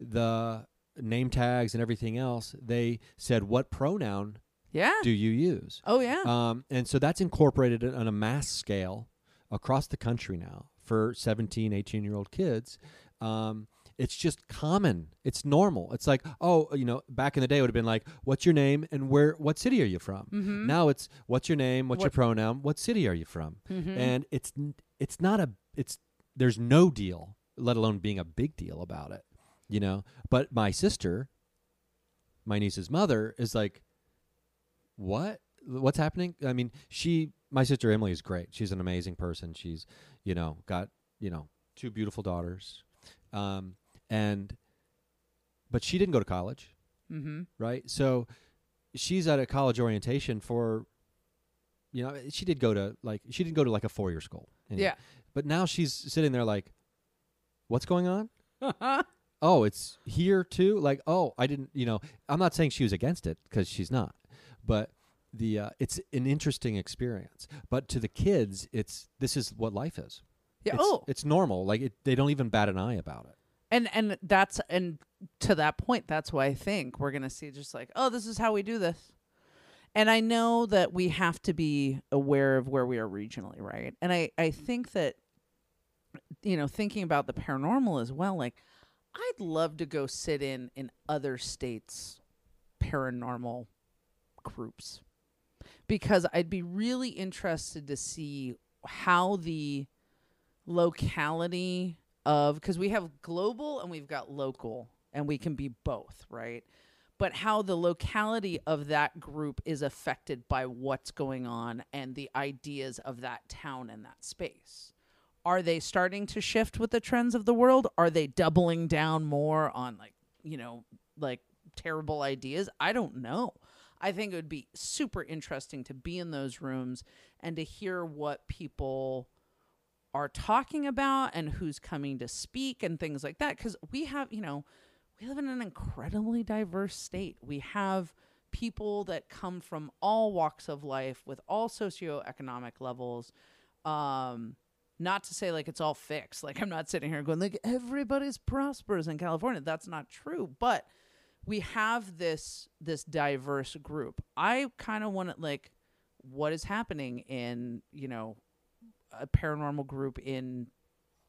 the name tags and everything else, they said, What pronoun Yeah. do you use? Oh, yeah. Um, and so that's incorporated on a mass scale across the country now for 17, 18 year old kids. Um, it's just common. It's normal. It's like, oh, you know, back in the day it would have been like, what's your name and where, what city are you from? Mhm. Now it's, what's your name, what's your pronoun, what city are you from? Mhm. And it's, it's not a, it's, there's no deal, let alone being a big deal about it, you know? But my sister, my niece's mother, is like, what? What's happening? I mean she my sister emily is great. She's an amazing person. She's you know got you know two beautiful daughters. Um and but she didn't go to college. Mm-hmm. right? So she's at a college orientation for you know she did go to like she didn't go to like a four year school. Anyway. Yeah. but now she's sitting there like what's going on oh it's here too? Like oh i didn't you know i'm not saying she was against it because she's not but the uh, it's an interesting experience. But to the kids it's this is what life is. Yeah, it's, oh. it's normal like it, they don't even bat an eye about it. And and that's and to that point that's why i think we're gonna see just like oh this is how we do this. And I know that we have to be aware of where we are regionally, right? And I I think that you know, thinking about the paranormal as well, like I'd love to go sit in in other states paranormal groups because I'd be really interested to see how the locality of because we have global and we've got local and we can be both, right? But how the locality of that group is affected by what's going on and the ideas of that town and that space. Are they starting to shift with the trends of the world? Are they doubling down more on like, you know, like terrible ideas? I don't know. I think it would be super interesting to be in those rooms and to hear what people are talking about and who's coming to speak and things like that. Because we have, you know, we live in an incredibly diverse state. We have people that come from all walks of life with all socioeconomic levels. Um, not to say like it's all fixed. Like I'm not sitting here going like everybody's prosperous in California. That's not true. But we have this this diverse group. I kind of want to like what is happening in, you know, a paranormal group in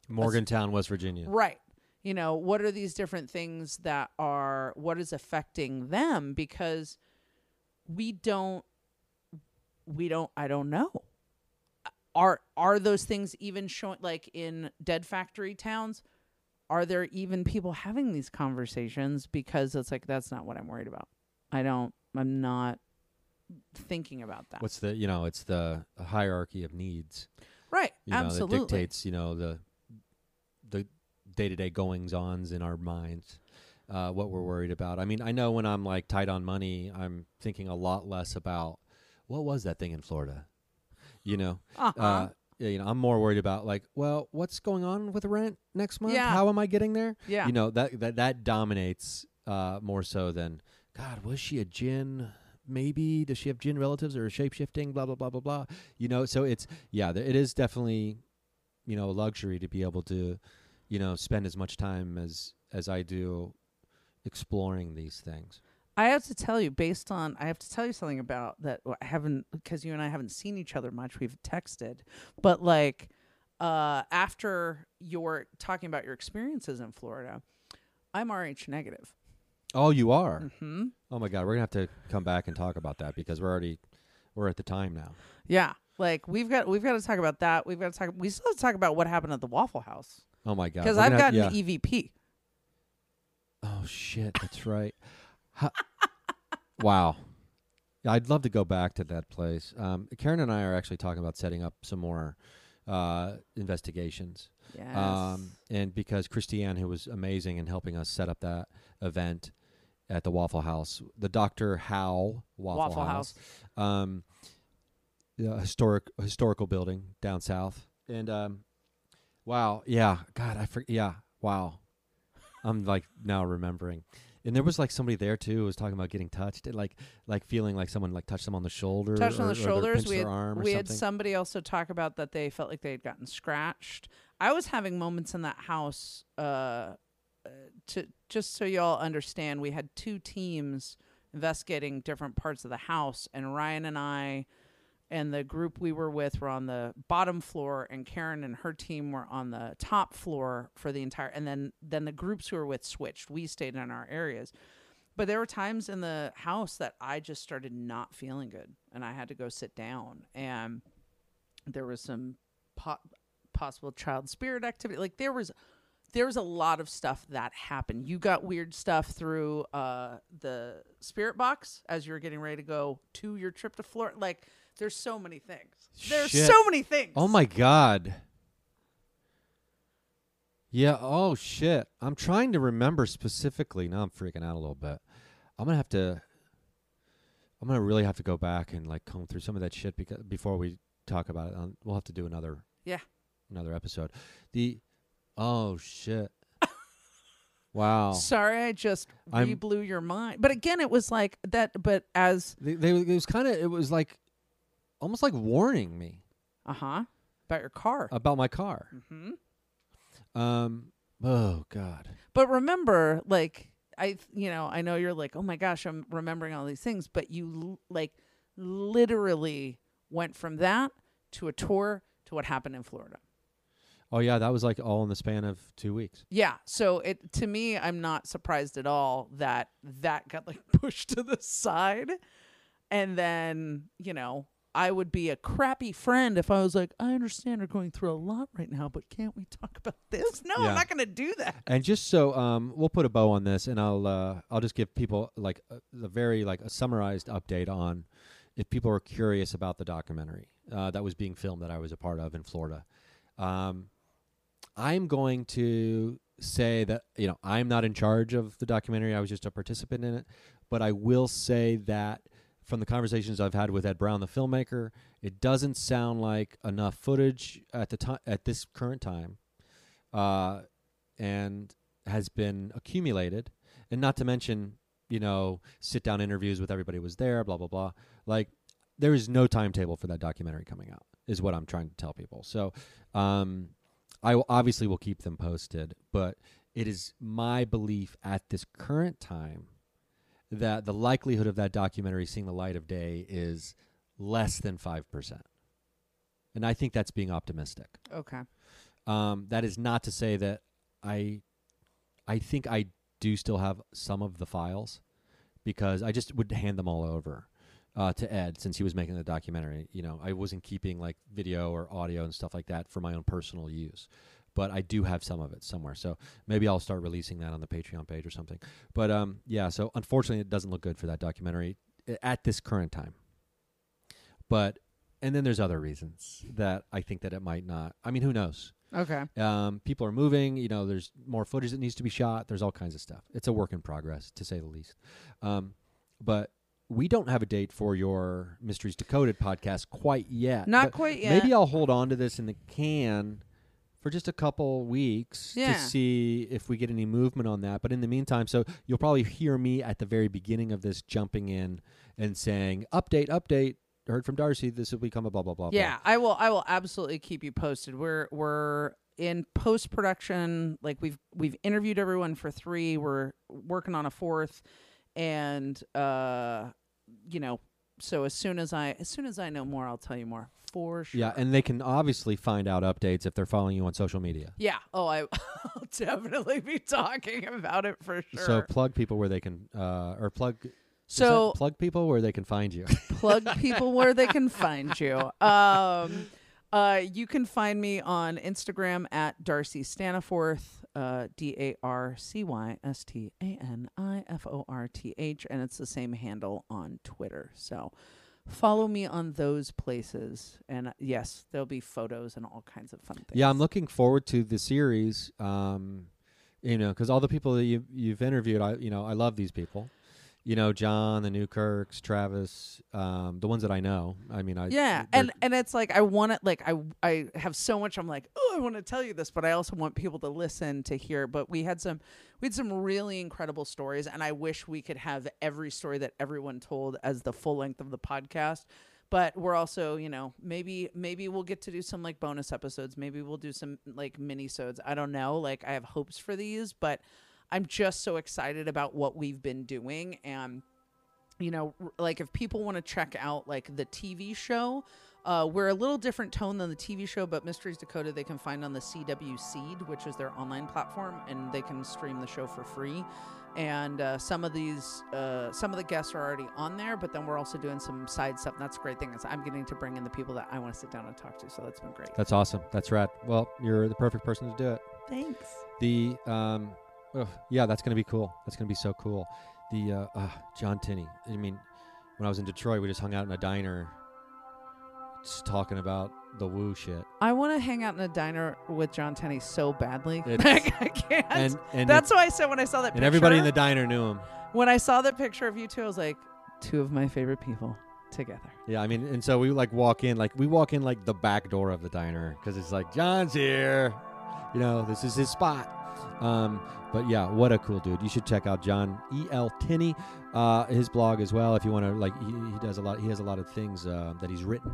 Morgantown, West Virginia. Right. You know, what are these different things that are what is affecting them because we don't we don't I don't know. Are are those things even showing like in dead factory towns? Are there even people having these conversations because it's like that's not what I'm worried about. I don't I'm not thinking about that. What's the you know it's the hierarchy of needs, Right, You know, absolutely. that dictates you know the the day to day goings ons in our minds, uh, what we're worried about. I mean, I know when I'm like tight on money, I'm thinking a lot less about what was that thing in Florida, you know. Uh-huh. Uh, yeah, you know, I'm more worried about like, well, what's going on with rent next month? Yeah. How am I getting there? Yeah. you know that that that dominates uh, more so than God. Was she a djinn? Maybe does she have djinn relatives or shape shifting? Blah blah blah blah blah. You know, so it's yeah, th- it is definitely you know a luxury to be able to you know spend as much time as as I do exploring these things. I have to tell you, based on, I have to tell you something about that. I haven't, because you and I haven't seen each other much. We've texted, but like, uh, after you're talking about your experiences in Florida, I'm RH negative. Oh, you are. Mm-hmm. Oh my God, we're gonna have to come back and talk about that because we're already we're at the time now. Yeah, like we've got we've got to talk about that. We've got to talk. We still have to talk about what happened at the Waffle House Oh my God, because I've gonna have- got yeah. an E EVP. Oh shit, that's right. How- wow. I'd love to go back to that place. Um, Karen and I are actually talking about setting up some more uh, investigations. Yes. Um, and because Christiane, who was amazing in helping us set up that event at the Waffle House, the Doctor Howe Waffle, Waffle House. um, the historic historical building down south, and um, wow, yeah, God, I forget, yeah, wow, I'm like now remembering. And there was like somebody there too who was talking about getting touched, and like like feeling like someone like touched them on the shoulder, touched or, on the shoulders. We their had arm or we had somebody also talk about that they felt like they had gotten scratched. I was having moments in that house. Uh, uh, to just so y'all understand, we had two teams investigating different parts of the house, and Ryan and I and the group we were with were on the bottom floor and Karen and her team were on the top floor for the entire and then then the groups who were with switched. We stayed in our areas. But there were times in the house that I just started not feeling good and I had to go sit down and there was some po- possible child spirit activity. Like there was there was a lot of stuff that happened. You got weird stuff through uh, the spirit box as you were getting ready to go to your trip to Florida. Like there's so many things. There's Shit. so many things. Oh my god. Yeah. Oh shit. I'm trying to remember specifically. Now I'm freaking out a little bit. I'm gonna have to. I'm gonna really have to go back and like comb through some of that shit because before we talk about it, um, we'll have to do another Yeah. another episode. The oh shit. wow. Sorry, I just re blew your mind. But again, it was like that. But as They, they it was kind of it was like almost like warning me uh huh about your car. about my car. hmm Um. Oh god. But remember, like I, you know, I know you're like, oh my gosh, I'm remembering all these things, but you l- like literally went from that to a tour to what happened in Florida. Oh yeah, that was like all in the span of two weeks. Yeah, so it to me, I'm not surprised at all that that got like pushed to the side, and then you know I would be a crappy friend if I was like, I understand you're going through a lot right now, but can't we talk about this? No, Yeah. I'm not going to do that. And just so um, we'll put a bow on this, and I'll uh, I'll just give people like a, a very like a summarized update on if people are curious about the documentary uh, that was being filmed that I was a part of in Florida. Um, I'm going to say that you know I'm not in charge of the documentary. I was just a participant in it, but I will say that from the conversations I've had with Ed Brown, the filmmaker, it doesn't sound like enough footage at the time at this current time, uh, and has been accumulated, and not to mention you know sit down interviews with everybody who was there, blah blah blah. Like there is no timetable for that documentary coming out, is what I'm trying to tell people. So. Um, I will, obviously will keep them posted, but it is my belief at this current time that the likelihood of that documentary seeing the light of day is less than 5%. And I think that's being optimistic. Okay. Um, that is not to say that I I think I do still have some of the files because I just would hand them all over uh, to Ed since he was making the documentary. You know, I wasn't keeping like video or audio and stuff like that for my own personal use. But I do have some of it somewhere, so maybe I'll start releasing that on the Patreon page or something. But um, yeah, so unfortunately, it doesn't look good for that documentary at this current time. But and then there's other reasons that I think that it might not. I mean, who knows? Okay. Um, people are moving. You know, there's more footage that needs to be shot. There's all kinds of stuff. It's a work in progress, to say the least. Um, but we don't have a date for your Mysteries Decoded podcast quite yet. Not quite Maybe. I'll hold on to this in the can for just a couple weeks Yeah. to see if we get any movement on that. But in the meantime, so you'll probably hear me at the very beginning of this jumping in and saying, "Update, update." Heard from Darcy. This will become a blah blah blah. blah." Yeah, I will. I will absolutely keep you posted. We're we're in post production. Like we've we've interviewed everyone for three. We're working on a fourth, and uh, you know, so as soon as I as soon as I know more, I'll tell you more for sure. Yeah, and they can obviously find out updates if they're following you on social media. Yeah. Oh, I, I'll definitely be talking about it for sure. So plug people where they can, uh, or plug. So- plug people where they can find you. plug people where they can find you. Um, uh, you can find me on Instagram at Darcy Staniforth, uh, D A R C Y S T A N I F O R T H, and it's the same handle on Twitter. So follow me on those places, and uh, yes, there'll be photos and all kinds of fun things. yeah, I'm looking forward to the series. Um, you know, because all the people that you you've interviewed, I you know, I love these people. You know, John, the Newkirks, Travis, um, the ones that I know. I mean, I yeah and and it's like i want it like i i have so much i'm like oh i want to tell you this but i also want people to listen to hear but we had some we had some really incredible stories and i wish we could have every story that everyone told as the full length of the podcast but we're also you know maybe maybe we'll get to do some like bonus episodes maybe we'll do some like mini sodes i don't know like i have hopes for these but i'm just so excited about what we've been doing and you know, like if people want to check out like the TV show, uh, we're a little different tone than the TV show, but Mysteries Decoded they can find on the CW Seed, which is their online platform, and they can stream the show for free. And uh, some of these, uh, some of the guests are already on there, but then we're also doing some side stuff. And that's a great thing. Is I'm getting to bring in the people that I want to sit down and talk to. So that's been great. That's awesome. That's rad. Well, you're the perfect person to do it. Thanks. The um, ugh, yeah, that's gonna be cool. That's gonna be so cool. The uh, uh, John Tenney. I mean, when I was in Detroit, we just hung out in a diner, just talking about the woo shit. I want to hang out in a diner with John Tenney so badly. It's- Like, I can't. and- and that's why I said when I saw that And picture. everybody in the diner knew him. when I saw the picture of you two, I was like, two of my favorite people together. Yeah, I mean, and so we like walk in, like we walk in like the back door of the diner because it's like John's here, you know, this is his spot. Um, but yeah, what a cool dude! You should check out John E L Tenney, uh, his blog as well if you want to. Like, he, he does a lot. He has a lot of things uh, that he's written.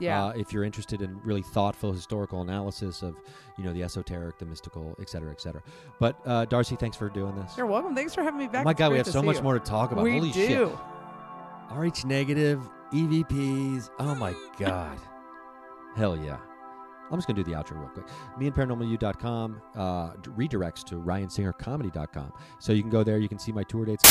Yeah. Uh, if you're interested in really thoughtful historical analysis of, you know, the esoteric, the mystical, et cetera, et cetera. But uh, Darcy, thanks for doing this. You're welcome. Thanks for having me back. Oh my It's God, we have so much you. more to talk about. We Holy do. shit. RH negative, EVPs. Oh my God. Hell yeah. I'm just going to do the outro real quick. Me and paranormalu.com uh, redirects to ryansingercomedy.com. So you can go there. You can see my tour dates.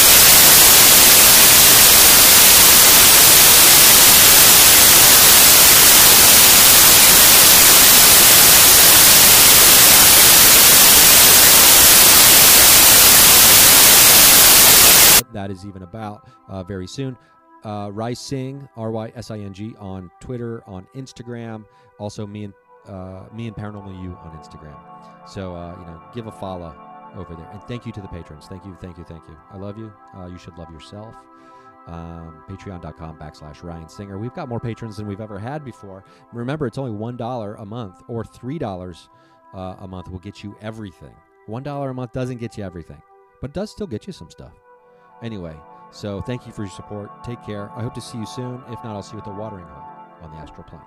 that is even about uh, very soon. Uh, Rysing, R Y S I N G, on Twitter, on Instagram. Also, me and uh, me and Paranormal You on Instagram. So uh, you know, give a follow over there. And thank you to the patrons. Thank you, thank you, thank you. I love you. Uh, you should love yourself. Um, Patreon.com backslash Ryan Singer. We've got more patrons than we've ever had before. Remember, it's only one dollar a month or three dollars uh, a month will get you everything. One dollar a month doesn't get you everything, but does still get you some stuff. Anyway, so thank you for your support. Take care. I hope to see you soon. If not, I'll see you at the watering hole on the astral plane.